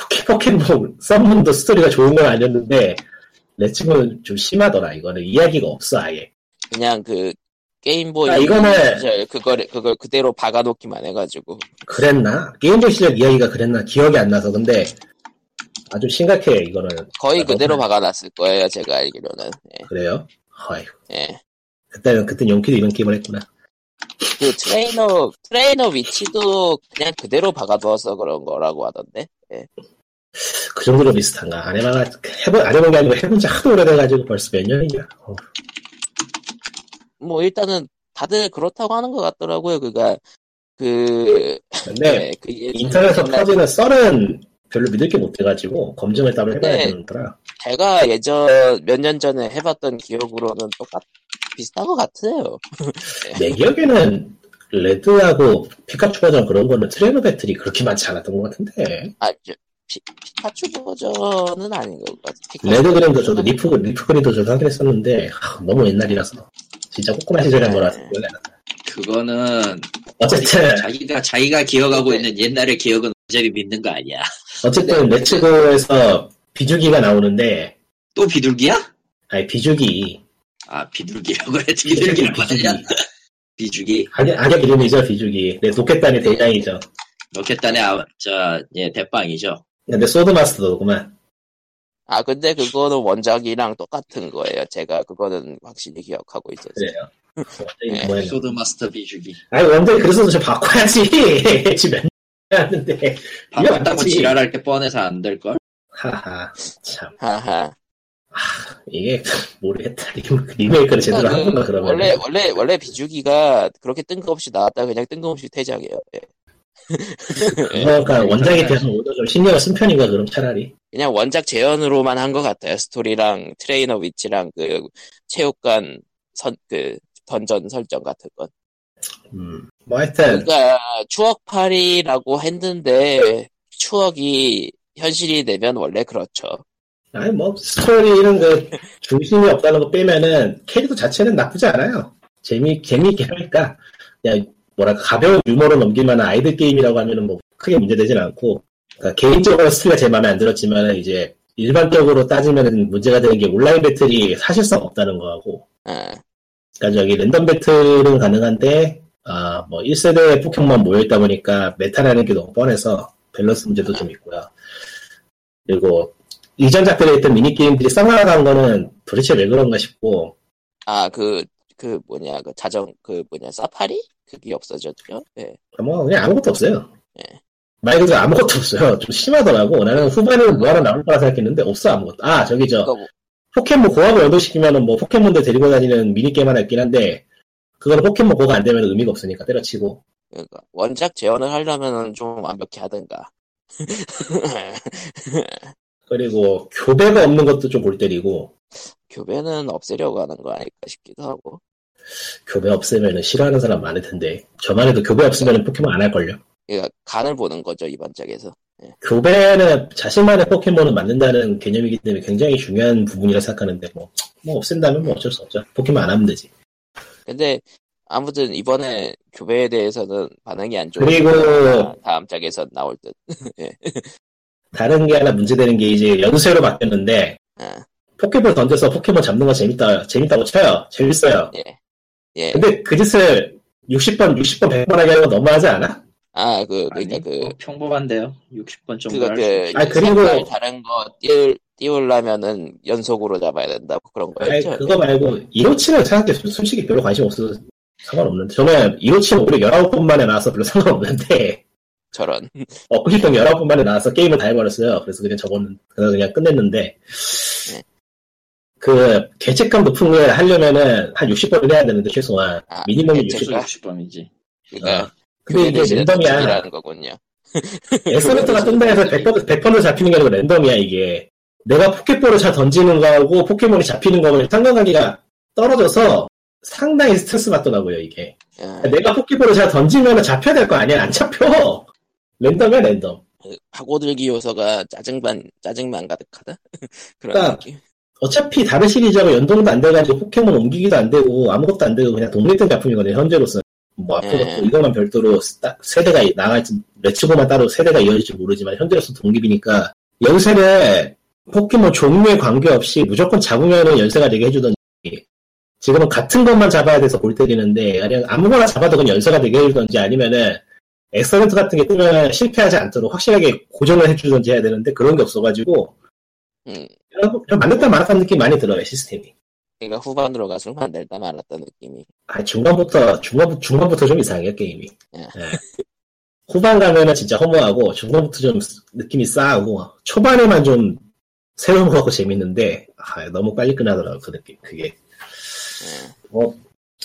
포켓, 포켓몬 썬문도 스토리가 좋은 건 아니었는데 Let's Go는 좀 심하더라. 이거는 이야기가 없어 아예. 그냥 그 게임보이 아, 이거는- 시절 그걸 그걸 그대로 박아놓기만 해가지고. 그랬나? 게임보이 시절 이야기가 그랬나? 기억이 안 나서 근데 아주 심각해 이거는 거의 아, 그대로 박아놨을 거예요, 제가 알기로는. 예. 그래요? 어이 예. 그때는 그때 용케도 이런 게임을 했구나. 그 트레이너, 트레이너 위치도 그냥 그대로 박아두어서 그런 거라고 하던데. 예. 그 정도로 비슷한가? 안 해봐 해본 안 해본 게 아니고 해본 지 하도 오래돼가지고 벌써 몇 년이냐? 어. 뭐 일단은 다들 그렇다고 하는 것 같더라고요. 그가 그 근데 예, 그 예- 인터넷에서 퍼지는 썰은 별로 믿을 게 못해가지고 검증을 따로 해봐야 네. 되더라. 제가 예전 몇 년 전에 해봤던 기억으로는 똑같 비슷한 것 같아요. 내 기억에는 레드하고 피카츄 버전 그런 거는 트레이너 배틀이 그렇게 많지 않았던 것 같은데 아, 저, 피, 피카츄 버전은 아닌 것 같아요. 레드 그린 저도 리프 리프 그린도 저도 하긴 했었는데 하, 너무 옛날이라서 진짜 꼬꼬마 시절에 기억이 안 나. 그거는 어쨌든 자기가 자기가 기억하고 네. 있는 옛날의 기억은 어차피 믿는 거 아니야. 어쨌든 네. Let's Go에서 비주기가 나오는데 또 비둘기야? 아니 비주기 아 비둘기라고 해. 비둘기라고 하냐? 비주기. 악역, 악역 이름이죠 비주기 네 로켓단의 대장이죠 로켓단의 아, 저, 예, 대빵이죠. 근데 소드마스터구만 아 근데 그거는 원작이랑 똑같은 거예요. 제가 그거는 확실히 기억하고 있었어요. 그래요. 네. 원작이 뭐예요? 소드 마스터 비주기. 아니 원작이 그래서 좀 바꿔야지. 지금 몇 년인데 바꿨다고. 지랄할 게 뻔해서 안 될걸? 하하 참 하하. 이게 모르겠다. 리메- 리메이크를 제대로 하구나 그 그러면. 원래 원래 원래 비주기가 그렇게 뜬금없이 나왔다 그냥 뜬금없이 퇴장이에요. 예. 그러니까 원작에 대해서 오히려 좀 신경을 쓴 편인가 그럼 차라리. 그냥 원작 재현으로만 한 것 같아요. 스토리랑 트레이너 위치랑 그 체육관 선 그 던전 설정 같은 건. 음. 뭐 하여튼 그러니까 추억팔이라고 했는데 추억이 현실이 되면 원래 그렇죠. 아니 뭐 스토리는 그 중심이 없다는 거 빼면은 캐릭터 자체는 나쁘지 않아요. 재미 재미있게 하니까 그냥 뭐랄까 가벼운 유머로 넘길만한 아이들 게임이라고 하면은 뭐 크게 문제되진 않고 그러니까 개인적으로 스토리가 제 마음에 안 들었지만은 이제 일반적으로 따지면은 문제가 되는 게 온라인 배틀이 사실상 없다는 거하고 아, 그러니까 저기 랜덤 배틀은 가능한데 아 뭐 1세대 포켓몬 모여있다 보니까 메타라는 게 너무 뻔해서 밸런스 문제도 좀 있고요. 그리고 이전작들에 있던 미니게임들이 싹 날아간 거는 도대체 왜 그런가 싶고 아, 그, 그 뭐냐, 그 자정, 그 뭐냐, 사파리? 그게 없어졌죠? 예. 뭐 그냥 아무것도 없어요. 예. 말 그대로 아무것도 없어요. 좀 심하더라고. 나는 후반에는 뭐 하나 나올 거라 생각했는데 없어 아무것도. 아 저기 저 뭐- 포켓몬 고하고 연동시키면은 뭐 포켓몬들 데리고 다니는 미니게임 하나 있긴 한데 그거는 포켓몬 고가 안 되면 의미가 없으니까 때려치고 그러니까 원작 재현을 하려면은 좀 완벽히 하든가. 그리고 교배가 없는 것도 좀 골 때리고 교배는 없애려고 하는 거 아닐까 싶기도 하고. 교배 없으면 싫어하는 사람 많을 텐데 저만 해도 교배 없으면 포켓몬 안 할걸요 그러니까 간을 보는 거죠, 이번 작에서. 교배는 자신만의 포켓몬을 만든다는 개념이기 때문에 굉장히 중요한 부분이라 생각하는데 뭐, 뭐 없앤다면 뭐 어쩔 수 없죠 포켓몬 안 하면 되지 근데 아무튼 이번에 교배에 대해서는 반응이 안 좋고 그리고- 다음 작에서 나올 듯. 다른 게 하나 문제되는 게 이제 연쇄로 바뀌었는데 아, 포켓볼 던져서 포켓몬 잡는 거 재밌다 재밌다고 쳐요 재밌어요 예. 예. 근데 그 짓을 60번 60번 100번 하게 하는 거 너무하지 않아? 아, 그, 그니까 그, 뭐 평범한데요. 60번 정도 수. 그, 아, 그리고- 다른 거 띄울, 띄우려면은 연속으로 잡아야 된다고 그런 아니 거였죠. 그거 말고 이로치는 생각해 솔직히 별로 관심 없어서 상관없는데 저는 이로치는 오히려 19번 만에 나와서 별로 상관없는데 저런. 어쿠시평 19번 만에 나와서 게임을 다 해버렸어요 그래서 그냥 저거는 그냥, 그냥 끝냈는데 네. 그 죄책감 높은 걸 하려면은 한 60번을 해야 되는데 최소한 아, 미니멈이 죄책- 60번 60번이지. 그니까, 아, 근데 이게 랜덤이야 라는 거군요. excellent가 뜬다 해서 100번, 100번을 잡히는 게 아니고 랜덤이야, 이게. 내가 포켓볼을 잘 던지는 거하고 포켓몬이 잡히는 거하고 상관관계가 떨어져서 상당히 스트레스 받더라고요, 이게. 아, 내가 포켓볼을 잘 던지면 잡혀야 될 거 아니야? 안 잡혀! 랜덤이야, 랜덤. 그 파고들기 요소가 짜증만, 짜증만 가득하다? 그런 그러니까 느낌. 어차피 다른 시리즈하고 연동도 안 돼가지고 포켓몬 옮기기도 안 되고 아무것도 안 되고 그냥 독립된 작품이거든요, 현재로서. 뭐 앞으로 예. 또 이것만 별도로 딱 세대가 나갈지, Let's Go만 따로 세대가 이어질지 모르지만 현재로서 독립이니까 연쇄를 포켓몬 종류에 관계없이 무조건 잡으면은 연쇄가 되게 해주던지 지금은 같은 것만 잡아야 돼서 골 때리는데 그냥 아무거나 잡아도 그냥 연쇄가 되게 해주던지 아니면은 excellent 같은 게 뜨면 실패하지 않도록 확실하게 고정을 해주던지 해야 되는데 그런 게 없어가지고 음, 만들다 말았다는 느낌이 많이 들어요 시스템이 그러니까 후반으로 갈수록 만들다 말았다 느낌이. 아 중간부터 중간 중간부터 좀 이상해요 게임이 예. 예. 후반 가면은 진짜 허무하고 중간부터 좀 느낌이 싸하고 초반에만 좀 새로운 거 같고 재밌는데 아, 너무 빨리 끝나더라고 그 느낌 그게 예. 뭐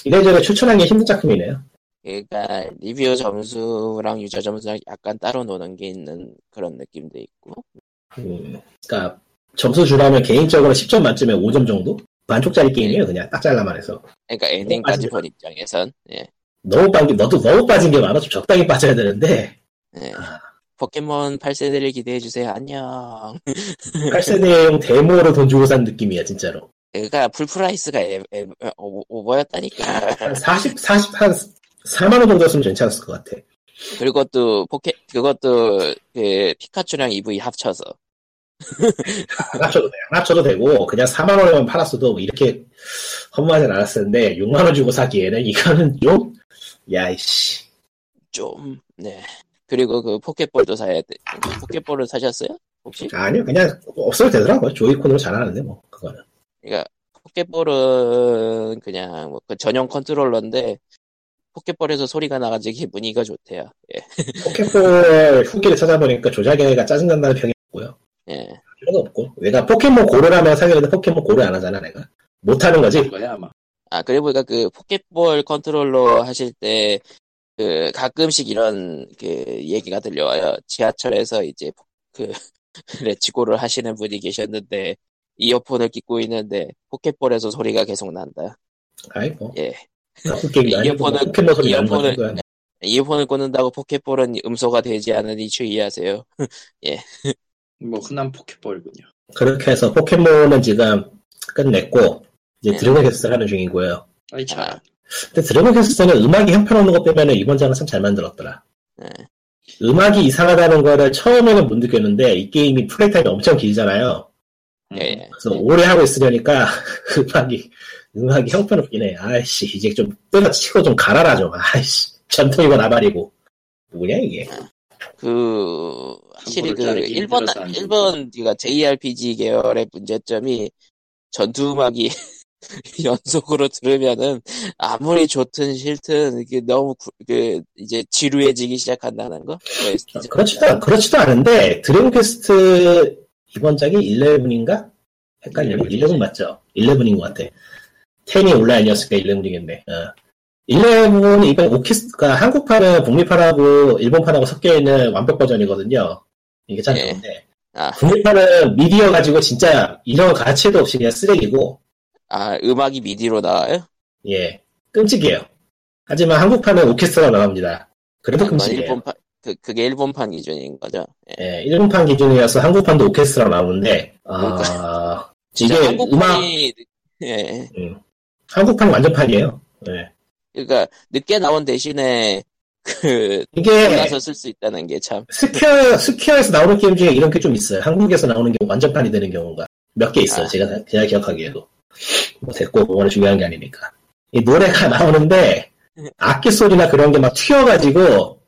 이래저래 추천하기 힘든 작품이네요 그러니까 리뷰 점수랑 유저 점수랑 약간 따로 노는 게 있는 그런 느낌도 있고. 음, 그러니까 점수 주라면 개인적으로 10점 만점에 5점 정도 만점짜리 게임이에요 그냥 딱 잘라 말해서 그러니까 엔딩까지. 본 입장에선, 예. 너무 빠진 너도 너무 빠진 게 많아 좀 적당히 빠져야 되는데 예. 아. 포켓몬 8세대를 기대해주세요. 안녕. 8세대용 데모로 돈 주고 산 느낌이야 진짜로 그러니까 full price가 오- 오버였다니까. 한 40, 40, 한 4만원 정도 였으면 괜찮았을 것 같아. 그리고 또 포켓 그것도 그 피카츄랑 이브이 합쳐서 안 합쳐도 돼. 안 합쳐도 되고, 그냥 4만원에만 팔았어도 뭐 이렇게 허무하진 않았을 텐데, 6만원 주고 사기에는 이거는 좀, 야이씨. 좀 네. 그리고 그 포켓볼도 사야 돼. 포켓볼을 사셨어요? 혹시? 아니요, 그냥 없어도 되더라고요. 조이콘으로 잘하는데, 뭐, 그거는. 그러니까 포켓볼은 그냥 뭐 그 전용 컨트롤러인데 포켓볼에서 소리가 나가지고 기분이가 좋대요. 예. 포켓볼 후기를 찾아보니까 조작에가 짜증난다는 평이 없고요. 예. 필요도 없고. 내가 포켓몬 GO를 하면 사겠는데 포켓몬 GO를 안 하잖아, 내가. 못하는 거지. 거야 아마. 아, 그래 보니까 그 포켓볼 컨트롤러 하실 때, 그 가끔씩 이런 그 얘기가 들려와요. 지하철에서 이제 그 Let's Go를 하시는 분이 계셨는데, 이어폰을 끼고 있는데, 포켓볼에서 소리가 계속 난다. 아이고. 예. 이어폰을- 이어폰을-. 이어폰을 꽂는다고 포켓볼은 음소거가 되지 않으니 주의하세요. 뭐 흔한 포켓볼군요. 그렇게 해서 포켓몬은 지금 끝냈고, 이제 네. 드래곤 퀘스트를 하는 중이고요. 아이 참. 아, 근데 드래곤 퀘스트는 음악이 형편없는 것 빼면 이번 작은 참 잘 만들었더라. 예. 음악이 이상하다는 거를 처음에는 못 느꼈는데 이 게임이 플레이 타임이 엄청 길잖아요. 음. 예, 예. 그래서 오래 하고 있으려니까 음악이 음악이 형편없긴 해. 아이씨 이제 좀 때가 치고 좀 갈아라 좀. 아이씨 전통이고 나발이고 뭐냐 이게. 그 확실히 그 일본. 일본 그니까 JRPG 계열의 문제점이 전투 음악이 연속으로 들으면은 아무리 좋든 싫든 이게 너무 구- 그 이제 지루해지기 시작한다는 거. OST 그렇지도 않- 그렇지도 않은데 드래곤 퀘스트 이번 작이 11인가? 헷갈리네. 11 맞죠? 11인 것 같아. 10이 온라인이었으니까 11이겠네. 어. 11이 이번 오케스트가 한국판은 북미판하고 일본판하고 섞여있는 완벽 버전이거든요. 이게 참 예. 좋은데. 아, 북미판은 미디어 가지고 진짜 이런 가치도 없이 그냥 쓰레기고, 아 음악이 미디로 나와요? 예. 끔찍해요. 하지만 한국판은 오케스트라 나옵니다. 그래도 그건 끔찍해요. 일본판 그 그게 일본판 기준인 거죠. 예. 예, 일본판 기준이어서 한국판도 오케스트라 나오는데, 아, 그러니까 진짜 이게 음악, 예. 음, 한국판 완전판이에요. 예. 그러니까 늦게 나온 대신에 그 이게 골라서 쓸 수 있다는 게 참. 스퀘어, 스퀘어에서 나오는 게임 중에 이런 게 좀 있어요. 한국에서 나오는 게 완전판이 되는 경우가 몇 개 있어요. 아. 제가, 제가 기억하기에도. 뭐 됐고, 그거는 중요한 게 아니니까. 이 노래가 나오는데, 악기 소리나 그런 게 막 튀어가지고,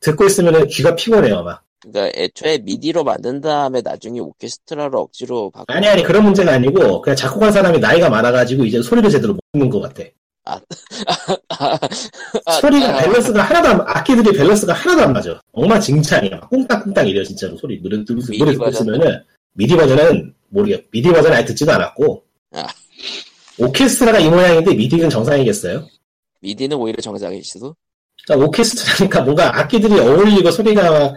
듣고 있으면 귀가 피곤해요, 막. 그러니까 애초에 미디로 만든 다음에 나중에 오케스트라로 억지로 바꿔. 아니, 아니, 그런 문제가 아니고, 그냥 작곡한 사람이 나이가 많아가지고, 이제 소리를 제대로 못 듣는 것 같아. 아, 아, 소리가 아, 밸런스가 하나도 안, 악기들이 밸런스가 하나도 안 맞아. 엉망진창이야. 막 꽁딱꽁딱 이래요, 진짜로. 소리. 노래, 미디 노래? 있으면은, 미디 버전은 모르겠, 미디 버전 아예 듣지도 않았고, 아. 오케스트라가 이 모양인데 미디는 정상이겠어요? 미디는 오히려 정상일 수도. 그러니까 오케스트라니까 뭔가 악기들이 어울리고 소리가 막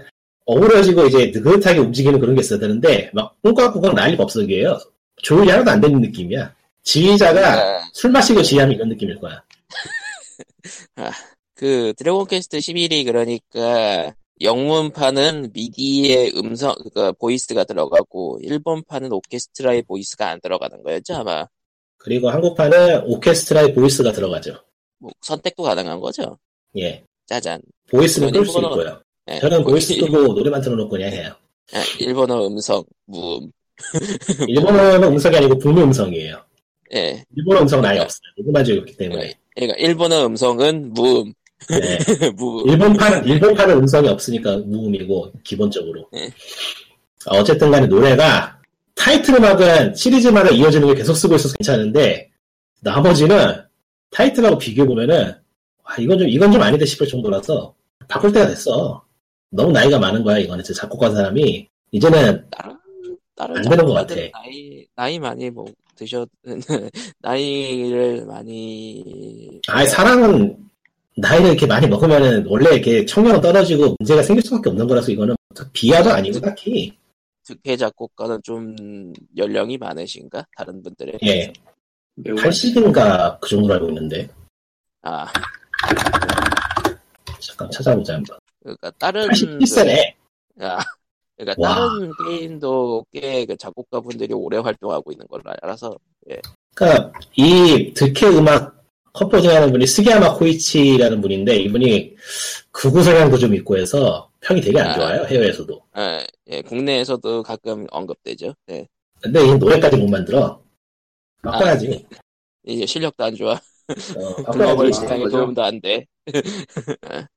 어우러지고 이제 느긋하게 움직이는 그런 게 있어야 되는데, 막 꿍깍꿍깍 난리가 났어, 이게요. 조율이 하나도 안 되는 느낌이야. 지휘자가 아, 술 마시고 지휘하면 이런 느낌일 거야. 그 드래곤 퀘스트 11이 그러니까 영문판은 미디에 음성 그러니까 보이스가 들어가고 일본판은 오케스트라에 보이스가 안 들어가는 거였죠 아마. 그리고 한국판은 오케스트라의 voice가 들어가죠. 뭐 선택도 가능한 거죠. 예. 짜잔. voice는 끌수 일본어- 있고요. 예. 저는 voice 끄고 노래만 틀어놓고 그냥 해요. 아, 일본어 음성 무음. 일본어는 음성이 아니고 북미 음성이에요. 예. 일본어 음성은 아예 그러니까- 없어요. 녹음한 적이 없기 때문에. 그러니까 일본어 음성은 무음. 네. 무음. 일본판, 일본판은 음성이 없으니까 무음이고, 기본적으로. 네. 아, 어쨌든 간에 노래가, 타이틀 음악은 시리즈마다 이어지는 걸 계속 쓰고 있어서 괜찮은데, 나머지는 타이틀하고 비교해보면은, 와, 이건 좀, 이건 좀 아니다 싶을 정도라서, 바꿀 때가 됐어. 너무 나이가 많은 거야, 이거는. 진짜 작곡한 사람이. 이제는, 다른 다른 안 되는 것 같아. 나이 나이 많이 뭐 드셔 나이를 많이 아예 사람은, 나이를 이렇게 많이 먹으면은, 원래 이렇게 청력은 떨어지고 문제가 생길 수밖에 없는 거라서 이거는 비하도 아니고, 딱히. 드퀘 작곡가는 좀 연령이 많으신가 다른 분들에 예. 비해서 매우 80인가 그 정도로 알고 있는데 아 잠깐 찾아보자 한번 그러니까 다른 87세네 그, 아, 그러니까 와. 다른 게임도 꽤 그 작곡가 분들이 오래 활동하고 있는 걸로 알아서 그러니까 이 드퀘 음악 composing 하는 분이 스기야마 코이치라는 분인데 이분이 극우 성향도 좀 있고 해서 평이 되게 안 아. 좋아요 해외에서도 예, 예, 국내에서도 가끔 언급되죠. 예. 근데 이 노래까지 못 만들어 바꿔야지 이제 실력도 안 좋아. 어, 글로벌 시장에? 도움도 안 돼.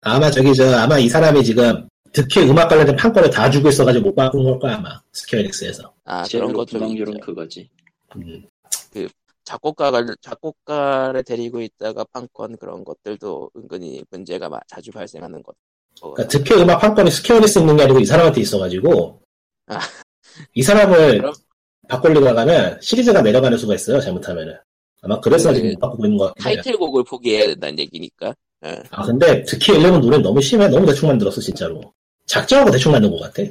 아마 저기 저 아마 이 사람이 지금 득회 음악 관련된 판권을 다 주고 있어가지고 못 바꾼 걸 거야 아마 스퀘어닉스에서. 아 그런 것도 있죠. 그거지. 음. 작곡가를 작곡가를 데리고 있다가 판권 그런 것들도 은근히 문제가 마- 자주 발생하는 것. 어, 그러니까 득회 음악 판권이 Square Enix 있는 게 아니고 이 사람한테 있어가지고 아. 이 사람을 그럼? 바꾸려고 하면 시리즈가 내려가는 수가 있어요 잘못하면은. 아마 그래서 그 지금 못 바꾸고 있는 것 같아요. 타이틀곡을 포기해야 된다는 얘기니까. 예. 아 근데 드퀘 11 노래 너무 심해 너무 대충 만들었어 진짜로. 작정하고 대충 만든 것 같아.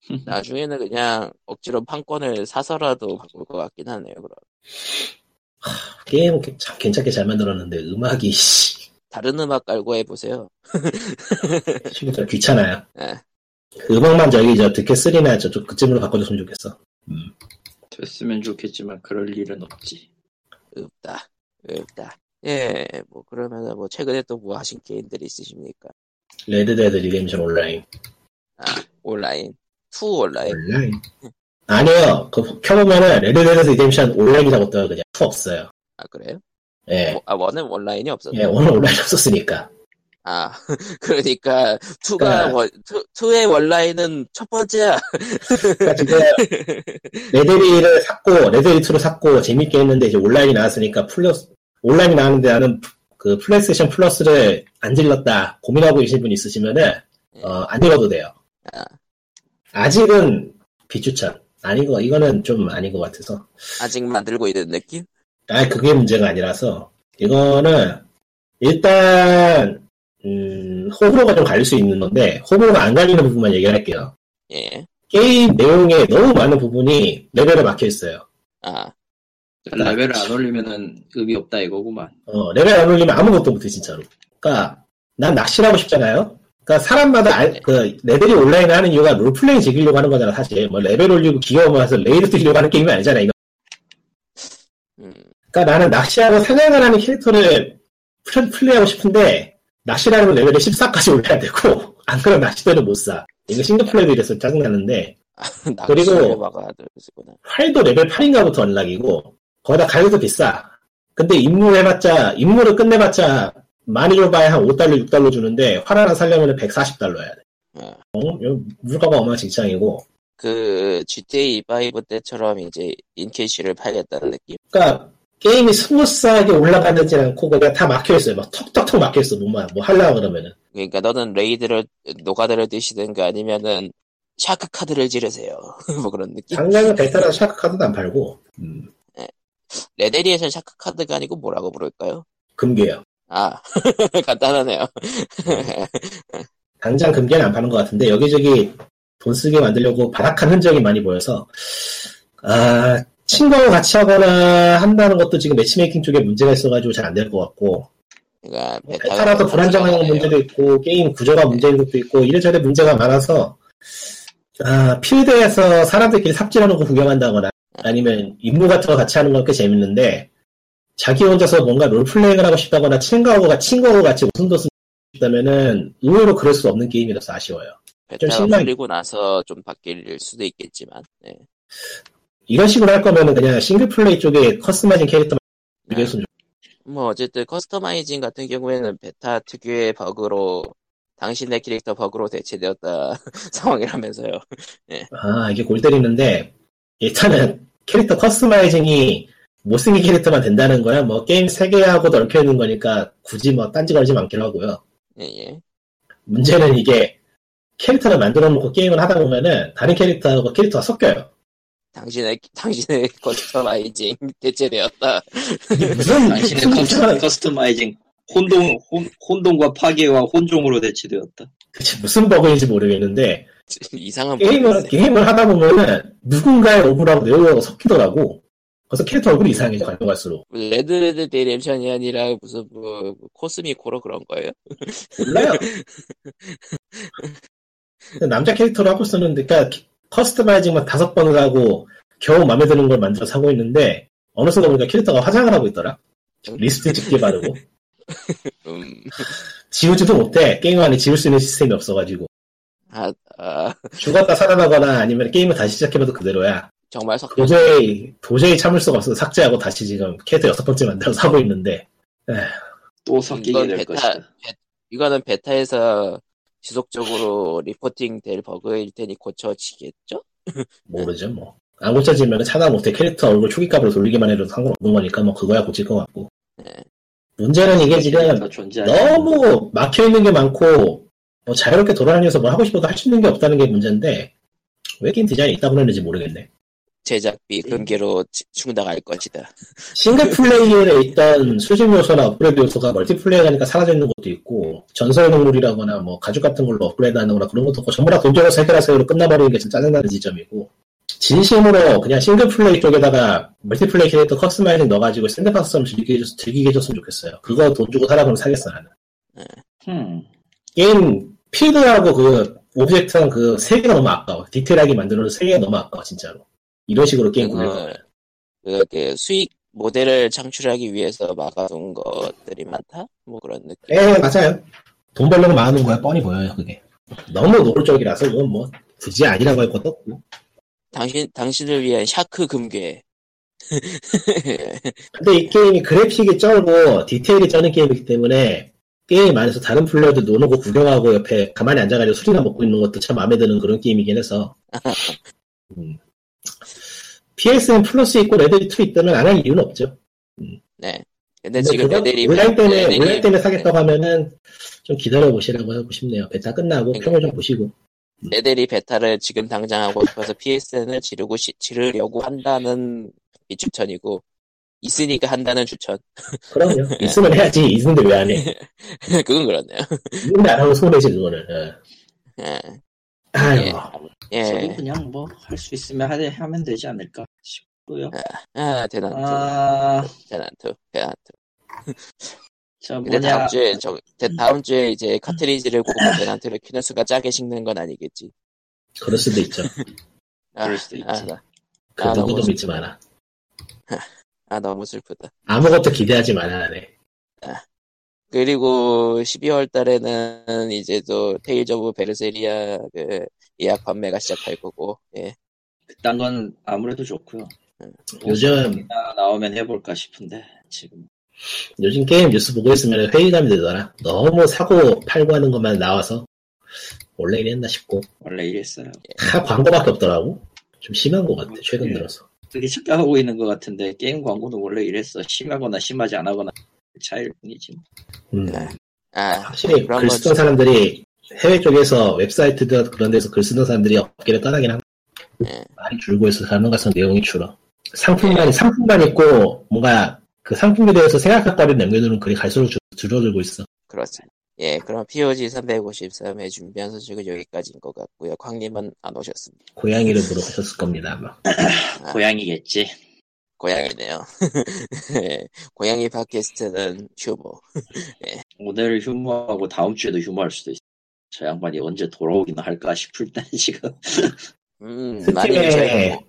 나중에는 그냥 억지로 판권을 사서라도 바꿀 것 같긴 하네요. 그럼 게임 참 괜찮게 잘 만들었는데 음악이 씨 다른 음악 깔고 해보세요. 진짜 귀찮아요. 예. 그 음악만 저기 저 드퀘 3나 저쪽 그쯤으로 바꿔줬으면 좋겠어. 됐으면 좋겠지만 그럴 일은 없지. 없다. 없다. 예, 뭐 그러면은 뭐 최근에 또 뭐 하신 게임들이 있으십니까? Red Dead Redemption 온라인. 아 온라인, two 온라인. 온라인? 아니요. 그 켜보면은 Red Dead Redemption 온라인이라고 떠요 그냥. two 없어요. 아 그래요? 예. 뭐, 아 one은 온라인이 없었나? 예, one은 온라인 없었으니까. 아 그러니까 two가 그러니까- one, two, two의 온라인은 첫 번째야. 그러니까 지금 레데리를 샀고 레데리 2를 샀고 재밌게 했는데 이제 온라인이 나왔으니까 플러스 온라인이 나왔는데 나는 그 PlayStation Plus를 안 질렀다 고민하고 계신 분 있으시면은 어, 안 질러도 돼요. 아. 아직은 비추천. 아닌 거 이거는 좀 아닌 것 같아서. 아직 만들고 있는 느낌? 아 그게 문제가 아니라서 이거는 일단 음, 호불호가 좀 갈릴 수 있는 건데 호불호가 안 갈리는 부분만 얘기를 할게요. 예. 게임 내용에 너무 많은 부분이 레벨에 막혀 있어요. 아 레벨을 안 올리면은 의미 없다 이거구만. 어, 레벨 안 올리면 아무것도 못해 진짜로. 그러니까 난 낚시를 하고 싶잖아요. 그러니까 사람마다 알- 그 레데리 온라인 하는 이유가 롤플레잉 즐기려고 하는 거잖아 사실. 뭐 레벨 올리고 gear farming 해서 raid 뛰려고 하는 게임이 아니잖아 이거. 음, 그러니까 나는 낚시하고 사냥을 하는 캐릭터를 플- 플레이하고 싶은데 낚시를 하면 레벨을 14까지 올려야 되고 안 그러면 낚시대를 못 사. 이거 single play도 이래서 짜증나는데 그리고-. 활도 레벨 8인가부터 unlock이고 거기다 가격도 비싸. 근데 임무 해봤자 임무를 끝내봤자 많이 줘봐야 한 5달러 6달러 주는데 활 하나 살려면 140달러 해야 돼. 어. 어? 물가가 어마직장이고 그 GTA 5 때처럼 이제 in cash를 팔겠다는 느낌. 그러니까 게임이 smooth하게 올라가지 않고 그냥 다 막혀 있어요. 막 턱턱턱 막혀 있어. 뭐만 뭐 하려고 그러면은. 그러니까 너는 raid를 노가다를 뛰시든가 아니면은 Shark Card를 지르세요. 뭐 그런 느낌. 당장은 베타라서 Shark Card도 안 팔고 음, 레데리에서는 Shark Card가 아니고 뭐라고 부를까요? 금괴요. 아 간단하네요. 당장 금괴는 안 파는 것 같은데 여기저기 돈 쓰게 만들려고 발악한 흔적이 많이 보여서 아 친구하고 같이 하거나 한다는 것도 지금 matchmaking 쪽에 문제가 있어가지고 잘 안 될 것 같고 그러니까 베타라서 불안정한 문제도 있고 게임 구조가 문제인 것도 있고 이래저래 문제가 많아서 아 필드에서 사람들끼리 삽질하는 거 구경한다거나 아니면 임무 같은 거 같이 하는 건 꽤 재밌는데 자기 혼자서 뭔가 role-playing을 하고 싶다거나 친구하고 친구하고 같이 웃음도 쓰고 싶다면은 의외로 그럴 수 없는 게임이라서 아쉬워요. 베타가 실망이- 풀리고 나서 좀 바뀔 수도 있겠지만. 네. 이런 식으로 할 거면은 그냥 single play 쪽에 customizing 캐릭터만 비교했으면 뭐 어쨌든 customizing 같은 경우에는 베타 특유의 버그로 당신의 캐릭터 버그로 대체되었다 상황이라면서요. 좋- 아 이게 골 때리는데 일단은 캐릭터 customizing이 못생긴 캐릭터만 된다는 거야. 뭐 게임 세계하고도 얽혀 있는 거니까 굳이 뭐 딴지 걸지 않기로 하고요. 예, 예. 문제는 이게 캐릭터를 만들어 놓고 게임을 하다 보면은 다른 캐릭터하고 캐릭터가 섞여요. 당신의 당신의 customizing 대체되었다. 무슨 당신의 무슨 cus- customizing 혼돈 혼, 혼돈과 파괴와 혼종으로 대체되었다. 그치, 무슨 버그인지 모르겠는데 이상한 게임을. 게임을 하다 보면은 누군가의 얼굴하고 내 얼굴하고 섞이더라고. 그래서 캐릭터 얼굴이 이상해져 갈수록 Red Dead Redemption이 아니라 무슨 뭐 코스미코로 그런 거예요? 몰라요. 남자 캐릭터로 하고 있었는데, 그러니까 customizing만 다섯 번을 하고 겨우 마음에 드는 걸 만들어서 하고 있는데 어느 순간 보니까 캐릭터가 화장을 하고 있더라. 리스트 찍기 바르고 음, 지우지도 못해. 게임 안에 지울 수 있는 시스템이 없어가지고 아, 아, 죽었다 살아나거나 아니면 게임을 다시 시작해봐도 그대로야. 정말 석 도저히 도저히 참을 수가 없어서 삭제하고 다시 지금 캐릭터 여섯 번째 만들어서 하고 있는데 또 섞이게 될 베타- 것이다. 이거는 베타에서 지속적으로 reporting 될 버그일 테니 고쳐지겠죠? 모르죠 뭐. 안 고쳐지면 하다 못해 캐릭터 얼굴 초기값으로 돌리기만 해도 상관없는 거니까 뭐 그거야 고칠 것 같고. 네. 문제는 이게 지금. 너무 막혀 있는 게 많고 뭐 자유롭게 돌아다니면서 뭘 하고 싶어도 할 수 있는 게 없다는 게 문제인데 왜 게임 디자인이 이따구로 냈는지 모르겠네. 제작비 금괴로 지- 충당할 것이다. single player에 있던 수집 요소나 업그레이드 요소가 멀티플레이어 가니까 사라져 있는 것도 있고 전설 동물이라거나 뭐 가죽 같은 걸로 업그레이드 하는 거나 그런 것도 없고 전부 다 돈 들여서 해결하세요로 끝나버리는 게 좀 짜증나는 지점이고 진심으로 그냥 single play 쪽에다가 multiplay 캐릭터 customizing 넣어가지고 sandbox처럼 즐기게, 해줬, 즐기게 해줬으면 좋겠어요. 그거 돈 주고 사라 그러면 사겠어 나는. 음. 게임 필드하고 그 object랑 그 세계가 너무 아까워. 디테일하게 만들어서 세계가 너무 아까워 진짜로. 이런 식으로 게임 굴릴 거면. 그, 그 수익 모델을 창출하기 위해서 막아둔 것들이 많다? 뭐 그런 느낌. 예, 맞아요. 돈 벌려고 막은 거야, 뻔히 보여요, 그게. 너무 노골적이라서, 이건 뭐, 굳이 아니라고 할 것도 없고. 당신, 당신을 위한 shark 금괴. 근데 이 게임이 그래픽이 쩔고, 디테일이 쩌는 게임이기 때문에, 게임 안에서 다른 플레이어들 노는 거 구경하고 옆에 가만히 앉아가지고 술이나 먹고 있는 것도 참 마음에 드는 그런 게임이긴 해서. 음. PSN Plus 있고 레데리 2 있다면 안 할 이유는 없죠. 네. 근데 근데 지금 레데리 온라인 때문에, 레데리- 온라인 때문에 사겠다고 하면은, 좀 기다려 보시라고 하고 싶네요. 베타 끝나고 그러니까. 평을 좀 보시고. 레벨이 베타를 지금 당장 하고 싶어서 PSN을 지르고 시- 지르려고 한다는 비추천이고 있으니까 한다는 추천. 그럼요. 있으면 해야지. 있는데 왜 안 해? 그건 그렇네요. 있는데 안 하고 손해지, 그거는. 예. 예. 아이고. 예. 저도 그냥 뭐 할 수 있으면 하, 하면 되지 않을까 싶고요. 아, 대난투. 아, 대난투. 대난투. 저 뭐냐 다음 주에 저 대- 다음 주에 이제 카트리지를 꽂고 대난투를 키는 순간 짜게 식는 건 아니겠지. 그럴 수도 있죠. 아, 그럴 수도 있지. 아, 나- 그 아, 누구도 너무 믿지 마라. 아 너무 슬프다. 아무것도 기대하지 마라, 네. 그리고 12월 달에는 이제 또 테일즈 오브 베르세리아 그 예약 판매가 시작할 거고, 예. 그딴 건 아무래도 좋고요. 요즘, 나 나오면 해볼까 싶은데 지금 요즘 게임 뉴스 보고 있으면 회의감이 들더라. 너무 사고 팔고 하는 것만 나와서, 원래 이랬나 싶고. 원래 이랬어요. 다 광고밖에 없더라고. 좀 심한 것 같아, 최근 들어서. 되게 착각하고 있는 것 같은데 게임 광고는 원래 이랬어. 심하거나 심하지 않거나 그 차이일 뿐이지. 음. 네. 아, 확실히 그런 글건 쓰던 사람들이 해외 쪽에서 웹사이트든 그런 데서 글 쓰는 사람들이 업계를 떠나긴 합니다. 네. 많이 줄고 있어서 가능가성 내용이 줄어. 상품만, 상품만 있고, 뭔가 그 상품에 대해서 생각할 거리를 남겨두는 글이 갈수록 줄- 줄어들고 있어. 그렇죠. 예, 그럼 POG 353회 준비한 소식은 여기까지인 것 같고요. 광님은 안 오셨습니다. 고양이를 물어보셨을 겁니다, 아마. 아. 고양이겠지. 고양이네요. 예, 고양이 팟캐스트는 휴무. 오늘 휴무하고 다음 주에도 휴무할 수도 있어. 저 양반이 언제 돌아오기나 할까 싶을 때 지금 음, 스팀에, 미쳐있고.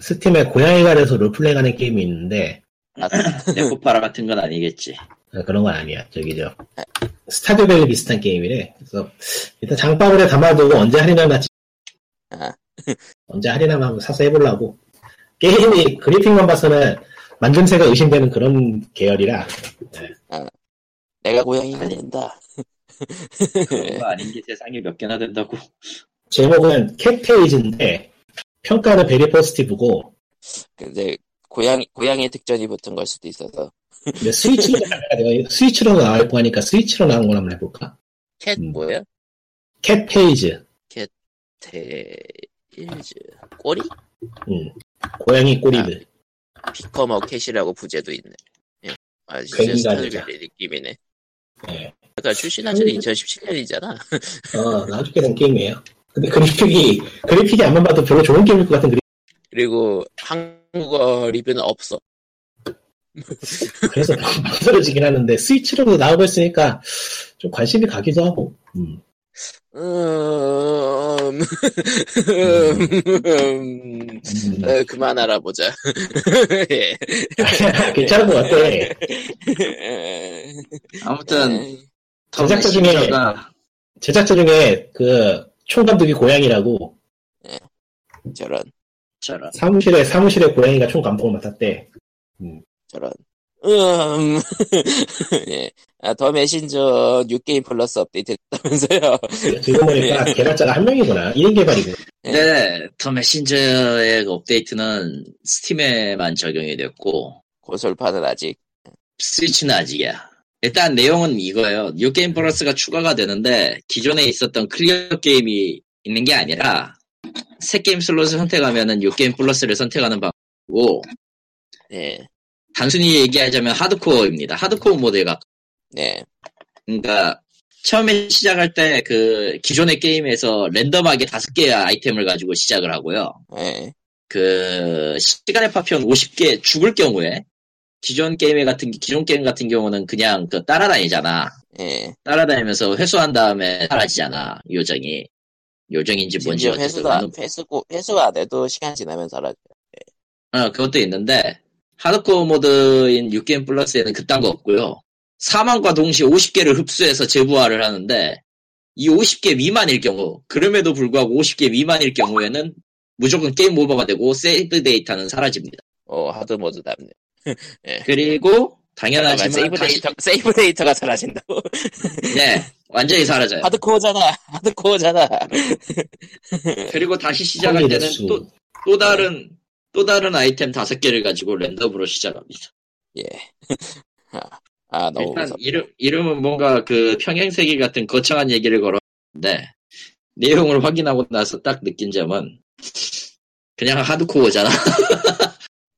스팀에 고양이가 돼서 roleplay 하는 게임이 있는데, 아, 네코파라 같은 건 아니겠지. 아, 그런 건 아니야. 저기, 저, 스타듀밸리 비슷한 게임이래. 그래서, 일단 장바구니에 담아두고 언제 할인하나, 아, 언제 할인하면 한번 사서 해보려고. 게임이 그래픽만 봐서는 만듦새가 의심되는 그런 계열이라, 내가 고양이가 된다. 그런 거 아닌 게 세상에 몇 개나 된다고. 제목은 캣페이지인데, 평가는 베리 포스티브고, 근데 고양이 고양이 특전이 붙은 걸 수도 있어서 근데 스위치로, 내가 스위치로 나올 거 하니까 스위치로 나온 걸 한번 해볼까? 캣 음. 뭐야? 캣페이지. 테일즈 꼬리? 음. 고양이 꼬리들. 피커머 캣이라고 부제도 있네. 예. 아 진짜 괜히가 스타일별의 느낌이네. 네. 그러니까 출시 날짜는 2017년이잖아. 어, 나중에 된 게임이에요. 근데 그래픽이, 그래픽이 안만 봐도 별로 좋은 게임일 것 같은 그래픽. 그리고 한 국어 리뷰는 없어. 그래서 망설여지긴 하는데, 스위치로도 나오고 있으니까, 좀 관심이 가기도 하고, 음. 음, 음, 음. 어, 그만 알아보자. 예. 괜찮은 것 같아. 아무튼 제작자 중에- 가 제작자 중에, 그, 총감독이 고양이라고, 저런, 저런 사무실에, 사무실에 고양이가 총 감독을 맡았대. 저런. 음, 예. 아, 더 메신저 New Game Plus 업데이트 했다면서요. 지금 보니까 개발자가 한 명이구나. 1인 개발이구나. 네, 더 메신저의 업데이트는 스팀에만 적용이 됐고, 콘솔판은 아직. 스위치는 아직이야. 일단 내용은 이거예요. New Game Plus가 추가가 되는데, 기존에 있었던 클리어 게임이 있는 게 아니라, 새 게임 슬롯을 선택하면은 New Game Plus를 선택하는 방법이고, 예. 단순히 얘기하자면 hardcore입니다. hardcore 가 네. 그러니까 처음에 시작할 때 그 기존의 게임에서 랜덤하게 다섯 개의 아이템을 가지고 시작을 하고요. 예. 그 시간의 파편 50개 죽을 경우에 기존 게임 같은 기존 게임 같은 경우는 그냥 그 따라다니잖아. 예. 따라다니면서 회수한 다음에 사라지잖아. 요정이 요정인지 뭔지 심지어 어쨌든 회수고, 회수 안 해도 시간 지나면 사라져. 어, 그것도 있는데, hardcore mode인 New Game Plus에는 그딴 거 없고요. 사망과 동시에 50개를 흡수해서 재부활을 하는데, 이 50개 미만일 경우, 그럼에도 불구하고 50개 미만일 경우에는 무조건 game over가 되고, save data는 사라집니다. 어, hard mode답네. 그리고, 잠깐만, 당연하지만, save 다시- data, save data가 사라진다고? 네, 완전히 사라져요. 하드코어잖아. 하드코어잖아. 그리고 다시 시작할 때는 수. 또, 또 다른, 또 다른 아이템 다섯 개를 가지고 랜덤으로 시작합니다. 예. 아, 아, 너무 일단 무섭다. 이름 이름은 뭔가 그 평행세계 같은 거창한 얘기를 걸었는데 내용을 확인하고 나서 딱 느낀 점은 그냥 하드코어잖아.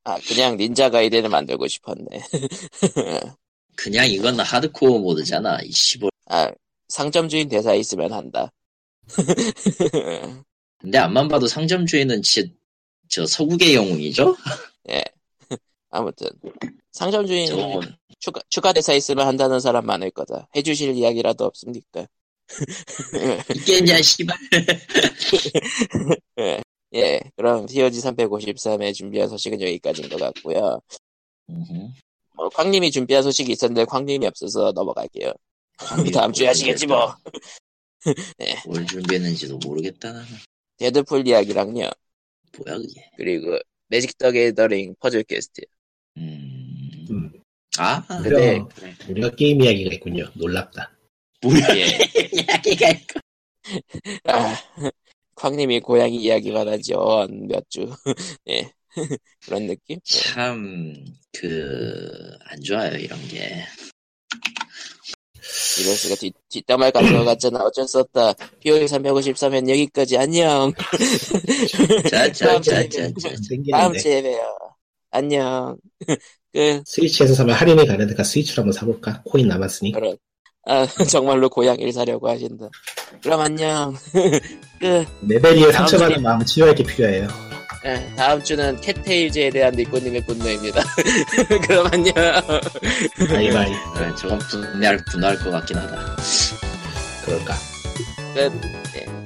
아, 그냥 닌자 가이드를 만들고 싶었네. 그냥 이건 하드코어 모드잖아. 이 시골. 아, 상점 주인 대사 있으면 한다. 근데 앞만 봐도 상점 주인은 지, 저 서구계 영웅이죠? 예. 아무튼 상점 주인 저건 추가 추가 대사 있으면 한다는 사람 많을 거다. 해주실 이야기라도 없습니까? 있겠냐 씨발. 예. 예. 그럼 POG 353에 준비한 소식은 여기까지인 것 같고요. 음흠. 뭐 광님이 준비한 소식이 있었는데 광님이 없어서 넘어갈게요. 다음 주에 하시겠지 뭐. 뭘 준비했는지도 모르겠다 나는. 데드풀 이야기랑요. 뭐야 그게. 그리고 매직 더 게더링 퍼즐 퀘스트. 음. 음. 아 근데 그래. 우리가 게임 이야기가 있군요. 놀랍다. 뭐야 예. 이야기가 있고. 아, 광님이 고양이 이야기만 하죠. 몇 주. 예. 그런 느낌? 예. 참그 안 좋아요 이런 게. 이럴 수가 뒷, 뒷담화 같은 거 같잖아. 어쩔 수 없다. POG 353엔 여기까지. 안녕. 자 자 자 자 자. 다음 생기는데 주에 봬요. 안녕. 끝. 스위치에서 사면 할인이 가는데 스위치로 한번 사볼까? 코인 남았으니. 그런. 아, 정말로 고양이를 사려고 하신다. 그럼 안녕. 끝. 레벨리에 상처받는 주에- 마음은 치유할 게 필요해요. 예, 다음 주는 캣테일즈에 대한 니꼬님의 분노입니다. 그럼 안녕. 바이바이. 아, 저건 분할 분할 것 같긴 하다. 그럴까? 끝. 예.